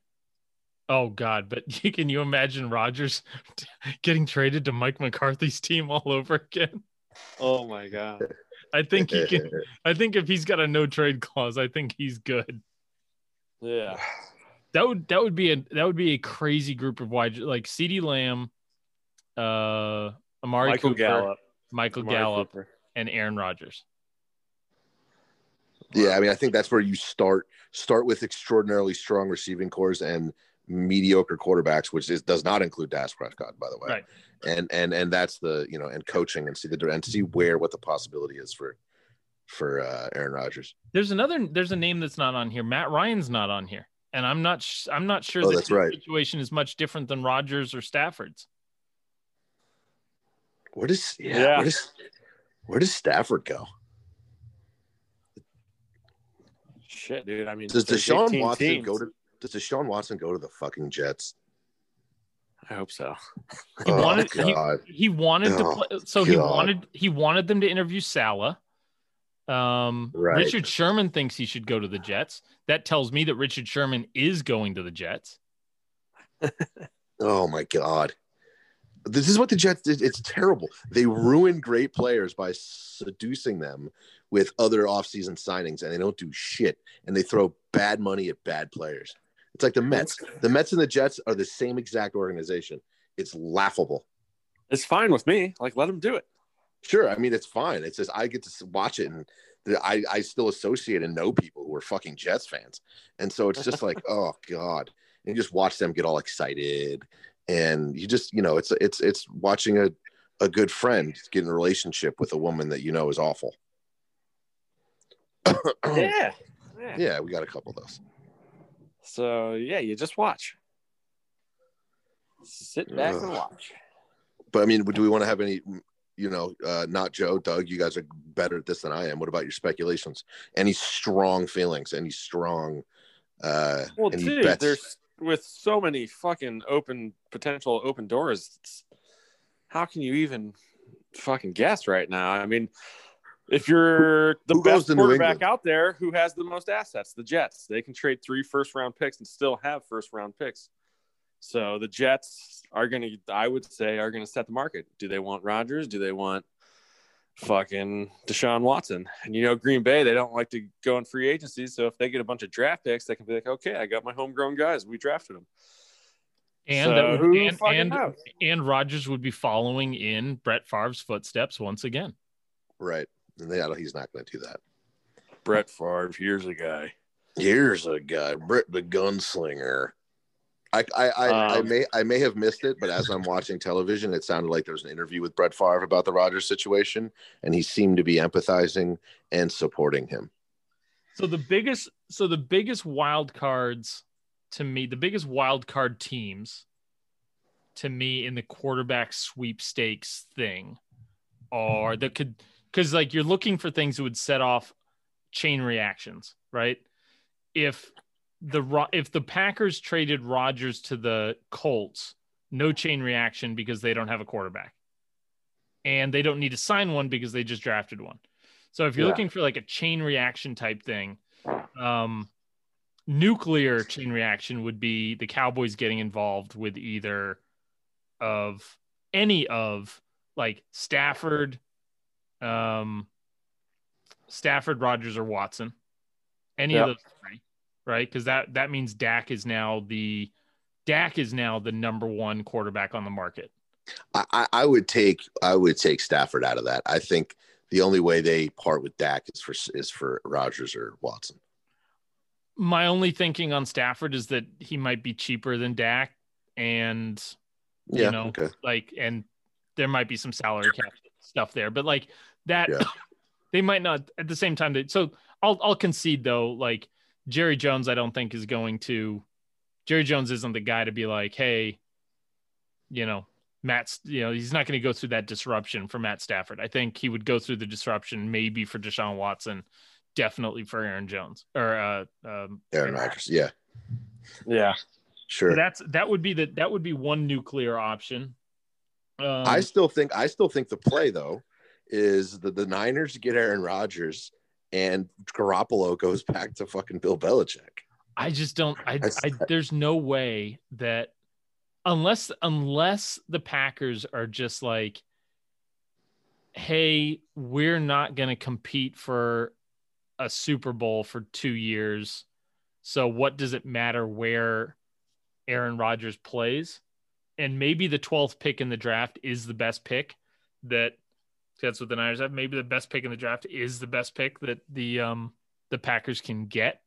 [SPEAKER 3] oh god, but you, can you imagine Rodgers getting traded to Mike McCarthy's team all over again?
[SPEAKER 5] Oh my god.
[SPEAKER 3] I think he can. I think if he's got a no trade clause, I think he's good.
[SPEAKER 5] Yeah.
[SPEAKER 3] That would that would be a that would be a crazy group of wide like CeeDee Lamb, uh, Amari
[SPEAKER 5] Michael
[SPEAKER 3] Cooper,
[SPEAKER 5] Gallup.
[SPEAKER 3] Michael
[SPEAKER 5] Amari
[SPEAKER 3] Gallup,
[SPEAKER 5] Cooper.
[SPEAKER 3] and Aaron Rodgers.
[SPEAKER 4] Yeah, I mean, I think that's where you start start with extraordinarily strong receiving cores and mediocre quarterbacks, which is does not include Dak Prescott, by the way.
[SPEAKER 3] Right.
[SPEAKER 4] And and and that's the you know and coaching and see the and see where what the possibility is for for uh, Aaron Rodgers.
[SPEAKER 3] There's another. There's a name that's not on here. Matt Ryan's not on here, and I'm not. Sh- I'm not sure
[SPEAKER 4] Oh,
[SPEAKER 3] that
[SPEAKER 4] that's right.
[SPEAKER 3] situation is much different than Rodgers or Stafford's.
[SPEAKER 4] Where does yeah,
[SPEAKER 5] Yeah.
[SPEAKER 4] Where, does, where does Stafford go?
[SPEAKER 5] Shit, dude. I mean,
[SPEAKER 4] Does
[SPEAKER 5] there's
[SPEAKER 4] Deshaun Watson
[SPEAKER 5] teams.
[SPEAKER 4] go to Does Deshaun Watson go to the fucking Jets?
[SPEAKER 5] I hope so.
[SPEAKER 3] He
[SPEAKER 4] oh
[SPEAKER 3] wanted- he-
[SPEAKER 4] God!
[SPEAKER 3] He wanted to
[SPEAKER 4] Oh,
[SPEAKER 3] play, so he wanted he wanted them to interview Salah. Um,
[SPEAKER 4] Right.
[SPEAKER 3] Richard Sherman thinks he should go to the Jets. That tells me that Richard Sherman is going to the Jets.
[SPEAKER 4] Oh my God! This is what the Jets did. It's terrible. They ruin great players by seducing them with other offseason signings, and they don't do shit. And they throw bad money at bad players. It's like the Mets. The Mets and the Jets are the same exact organization. It's laughable.
[SPEAKER 5] It's fine with me. Like, let them do it.
[SPEAKER 4] Sure, I mean it's fine. It's just I get to watch it, and the, I I still associate and know people who are fucking Jets fans, and so it's just like oh god, and you just watch them get all excited, and you just you know it's it's it's watching a a good friend get in a relationship with a woman that you know is awful.
[SPEAKER 5] Yeah. yeah.
[SPEAKER 4] yeah, we got a couple of those.
[SPEAKER 5] So yeah, you just watch. Sit back and watch.
[SPEAKER 4] But I mean, do we want to have any? You know, uh, not Joe, Doug. You guys are better at this than I am. What about your speculations? Any strong feelings? Any strong? uh
[SPEAKER 5] Well,
[SPEAKER 4] any
[SPEAKER 5] dude,
[SPEAKER 4] bets?
[SPEAKER 5] there's with so many fucking open potential open doors. How can you even fucking guess right now? I mean, if you're the
[SPEAKER 4] Who
[SPEAKER 5] best quarterback out there, who has the most assets? The Jets. They can trade three first round picks and still have first round picks. So the Jets are going to, I would say, are going to set the market. Do they want Rodgers? Do they want fucking Deshaun Watson? And you know, Green Bay, they don't like to go in free agency. So if they get a bunch of draft picks, they can be like, okay, I got my homegrown guys. We drafted them.
[SPEAKER 3] And
[SPEAKER 5] So
[SPEAKER 3] that would,
[SPEAKER 5] who
[SPEAKER 3] and
[SPEAKER 5] fucking
[SPEAKER 3] and,
[SPEAKER 5] knows?
[SPEAKER 3] and Rodgers would be following in Brett Favre's footsteps once again.
[SPEAKER 4] right, and they, he's not going to do that.
[SPEAKER 5] Brett Favre, here's a guy.
[SPEAKER 4] Here's a guy, Brett the gunslinger. I I I, I
[SPEAKER 5] Um,
[SPEAKER 4] may I may have missed it, but as I'm watching television, it sounded like there was an interview with Brett Favre about the Rodgers situation, and he seemed to be empathizing and supporting him.
[SPEAKER 3] So the biggest, so the biggest wild cards to me, the biggest wild card teams to me in the quarterback sweepstakes thing are that could because like you're looking for things that would set off chain reactions, right? If the if the Packers traded Rodgers to the Colts, no chain reaction because they don't have a quarterback, and they don't need to sign one because they just drafted one. So if you're
[SPEAKER 4] Yeah.
[SPEAKER 3] looking for like a chain reaction type thing, um, nuclear chain reaction would be the Cowboys getting involved with either of any of like Stafford, um, Stafford, Rodgers, or Watson, any of those three, right? Because that that means Dak is now the Dak is now the number one quarterback on the market.
[SPEAKER 4] I, I, would take I would take Stafford out of that. I think the only way they part with Dak is for is for Rodgers or Watson.
[SPEAKER 3] My only thinking on Stafford is that he might be cheaper than Dak, and
[SPEAKER 4] Yeah,
[SPEAKER 3] you know,
[SPEAKER 4] okay.
[SPEAKER 3] like, and there might be some salary cap stuff there, but like that,
[SPEAKER 4] Yeah.
[SPEAKER 3] they might not at the same time. That so I'll I'll concede though, like Jerry Jones, I don't think is going to. Jerry Jones isn't the guy to be like, hey, you know, Matt's, you know, he's not going to go through that disruption for Matt Stafford. I think he would go through the disruption maybe for Deshaun Watson, definitely for Aaron Jones or uh, um,
[SPEAKER 4] Aaron Rodgers. Yeah,
[SPEAKER 5] Yeah.
[SPEAKER 4] sure.
[SPEAKER 3] So that's that would be the that would be one nuclear option. Um,
[SPEAKER 4] I still think I still think the play though is that the Niners get Aaron Rodgers and Garoppolo goes back to fucking Bill Belichick.
[SPEAKER 3] I just don't. I, I there's no way that unless unless the Packers are just like, hey, we're not going to compete for a Super Bowl for two years. So what does it matter where Aaron Rodgers plays? And maybe the 12th pick in the draft is the best pick that that's what the Niners have. Maybe the best pick in the draft is the best pick that the um the Packers can get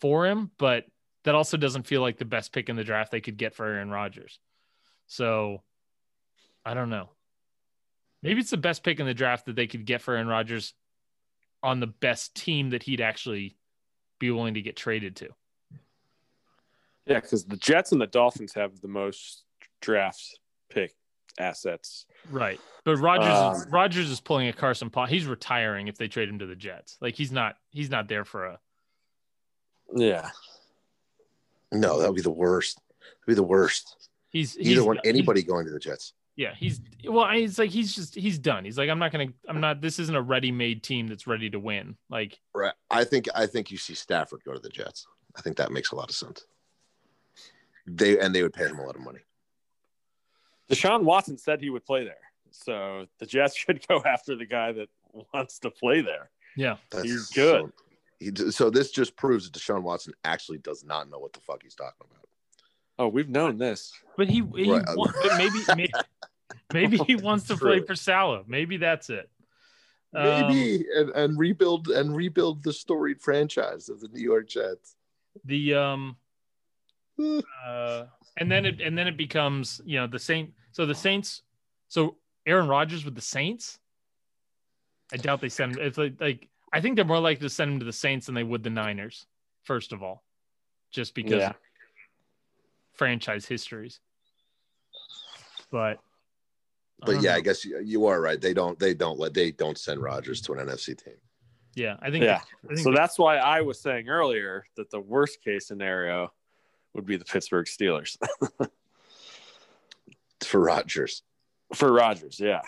[SPEAKER 3] for him, but that also doesn't feel like the best pick in the draft they could get for Aaron Rodgers. So I don't know. Maybe it's the best pick in the draft that they could get for Aaron Rodgers on the best team that he'd actually be willing to get traded to.
[SPEAKER 5] Yeah, because the Jets and the Dolphins have the most draft pick assets.
[SPEAKER 3] Right. But Rodgers is,
[SPEAKER 5] Um,
[SPEAKER 3] Rodgers is pulling a Carson Palmer. He's retiring if they trade him to the Jets. Like he's not he's not there for a
[SPEAKER 5] Yeah.
[SPEAKER 4] No, that would be the worst. That'd be the worst.
[SPEAKER 3] he's he's
[SPEAKER 4] Either one,
[SPEAKER 3] he's-
[SPEAKER 4] anybody going to the Jets.
[SPEAKER 3] Yeah, he's well. I- It's like he's just he's done. He's like I'm not gonna. I'm not. This isn't a ready-made team that's ready to win. Like
[SPEAKER 4] Right. I think I think you see Stafford go to the Jets. I think that makes a lot of sense. They and they would pay him a lot of money.
[SPEAKER 5] Deshaun Watson said he would play there. So the Jets should go after the guy that wants to play there.
[SPEAKER 3] yeah,
[SPEAKER 4] That's
[SPEAKER 5] He's good.
[SPEAKER 4] So, he, so this just proves that Deshaun Watson actually does not know what the fuck he's talking about.
[SPEAKER 5] Oh, we've known this.
[SPEAKER 3] but he, he
[SPEAKER 4] Right.
[SPEAKER 3] wa- but maybe maybe, maybe he wants to play for Salah. Maybe that's it. Um,
[SPEAKER 4] Maybe and, and rebuild and rebuild the storied franchise of the New York Jets.
[SPEAKER 3] the um uh, and then it and then it becomes you know the Saint. So the Saints. So Aaron Rodgers with the Saints. I doubt they send. It's like like I think they're more likely to send him to the Saints than they would the Niners. First of all, just because
[SPEAKER 5] Yeah.
[SPEAKER 3] franchise histories. But
[SPEAKER 4] But
[SPEAKER 3] don't
[SPEAKER 4] yeah,
[SPEAKER 3] know.
[SPEAKER 4] I guess you, you are right. They don't. They don't let. They don't send Rodgers to an NFC team.
[SPEAKER 3] yeah, I think
[SPEAKER 5] Yeah.
[SPEAKER 3] I think
[SPEAKER 5] So that's why I was saying earlier that the worst case scenario would be the Pittsburgh Steelers
[SPEAKER 4] For Rodgers,
[SPEAKER 5] for Rodgers. Yeah.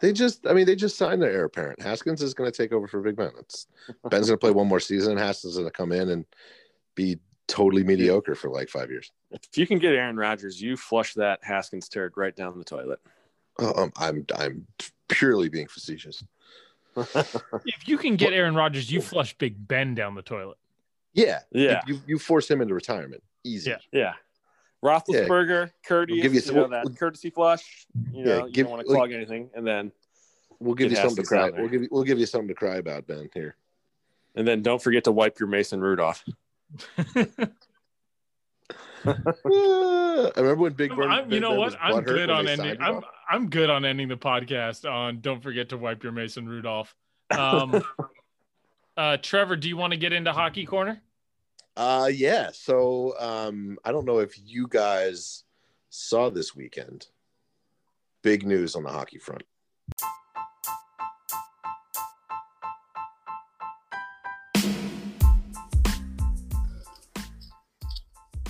[SPEAKER 4] they just. I mean, they just signed their heir apparent. Haskins is going to take over for Big Ben. It's, Ben's going to play one more season. and Haskins is going to come in and be totally mediocre for like five years.
[SPEAKER 5] If you can get Aaron Rodgers, you flush that Haskins turd right down the toilet.
[SPEAKER 4] Oh, um, I'm. I'm purely being facetious.
[SPEAKER 3] if you can get Aaron Rodgers, you flush Big Ben down the toilet.
[SPEAKER 4] Yeah.
[SPEAKER 5] Yeah.
[SPEAKER 4] You, you, you force him into retirement. Easy.
[SPEAKER 3] Yeah.
[SPEAKER 5] Yeah. Roethlisberger, courteous,
[SPEAKER 4] We'll give you
[SPEAKER 5] you know, that
[SPEAKER 4] we'll-
[SPEAKER 5] courtesy flush. You know,
[SPEAKER 4] Yeah,
[SPEAKER 5] you
[SPEAKER 4] give-
[SPEAKER 5] don't want to
[SPEAKER 4] like-
[SPEAKER 5] clog anything, and then
[SPEAKER 4] We'll give you something to cry. We'll give you. We'll give you something to cry about, Ben. Here.
[SPEAKER 5] and then don't forget to wipe your Mason Rudolph.
[SPEAKER 4] I remember when Big Ben.
[SPEAKER 3] I'm- you
[SPEAKER 4] Big
[SPEAKER 3] know what? I'm good on ending. I'm. I'm good on ending the podcast on. Don't forget to wipe your Mason Rudolph. Um, uh, Trevor, do you want to get into hockey corner?
[SPEAKER 4] Uh yeah. So um I don't know if you guys saw this weekend. Big news on the hockey front.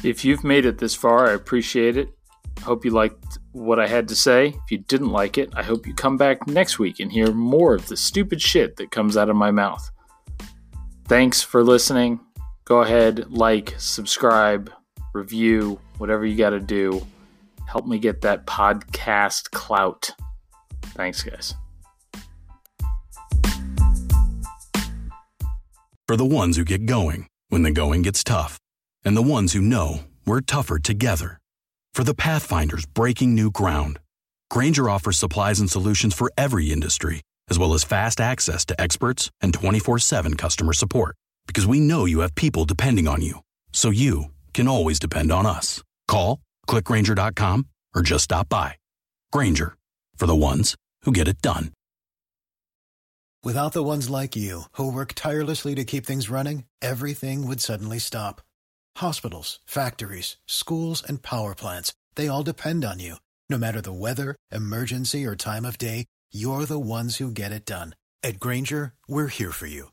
[SPEAKER 3] If you've made it this far, I appreciate it. Hope you liked what I had to say. If you didn't like it, I hope you come back next week and hear more of the stupid shit that comes out of my mouth. Thanks for listening. Go ahead, like, subscribe, review, whatever you got to do. Help me get that podcast clout. Thanks, guys.
[SPEAKER 6] For the ones who get going when the going gets tough, and the ones who know we're tougher together. For the Pathfinders breaking new ground, Grainger offers supplies and solutions for every industry, as well as fast access to experts and 24 7 customer support. Because we know you have people depending on you, so you can always depend on us. Call, clickgrainger.com, or just stop by. Grainger, for the ones who get it done.
[SPEAKER 7] Without the ones like you, who work tirelessly to keep things running, everything would suddenly stop. Hospitals, factories, schools, and power plants, they all depend on you. No matter the weather, emergency, or time of day, you're the ones who get it done. At Grainger, we're here for you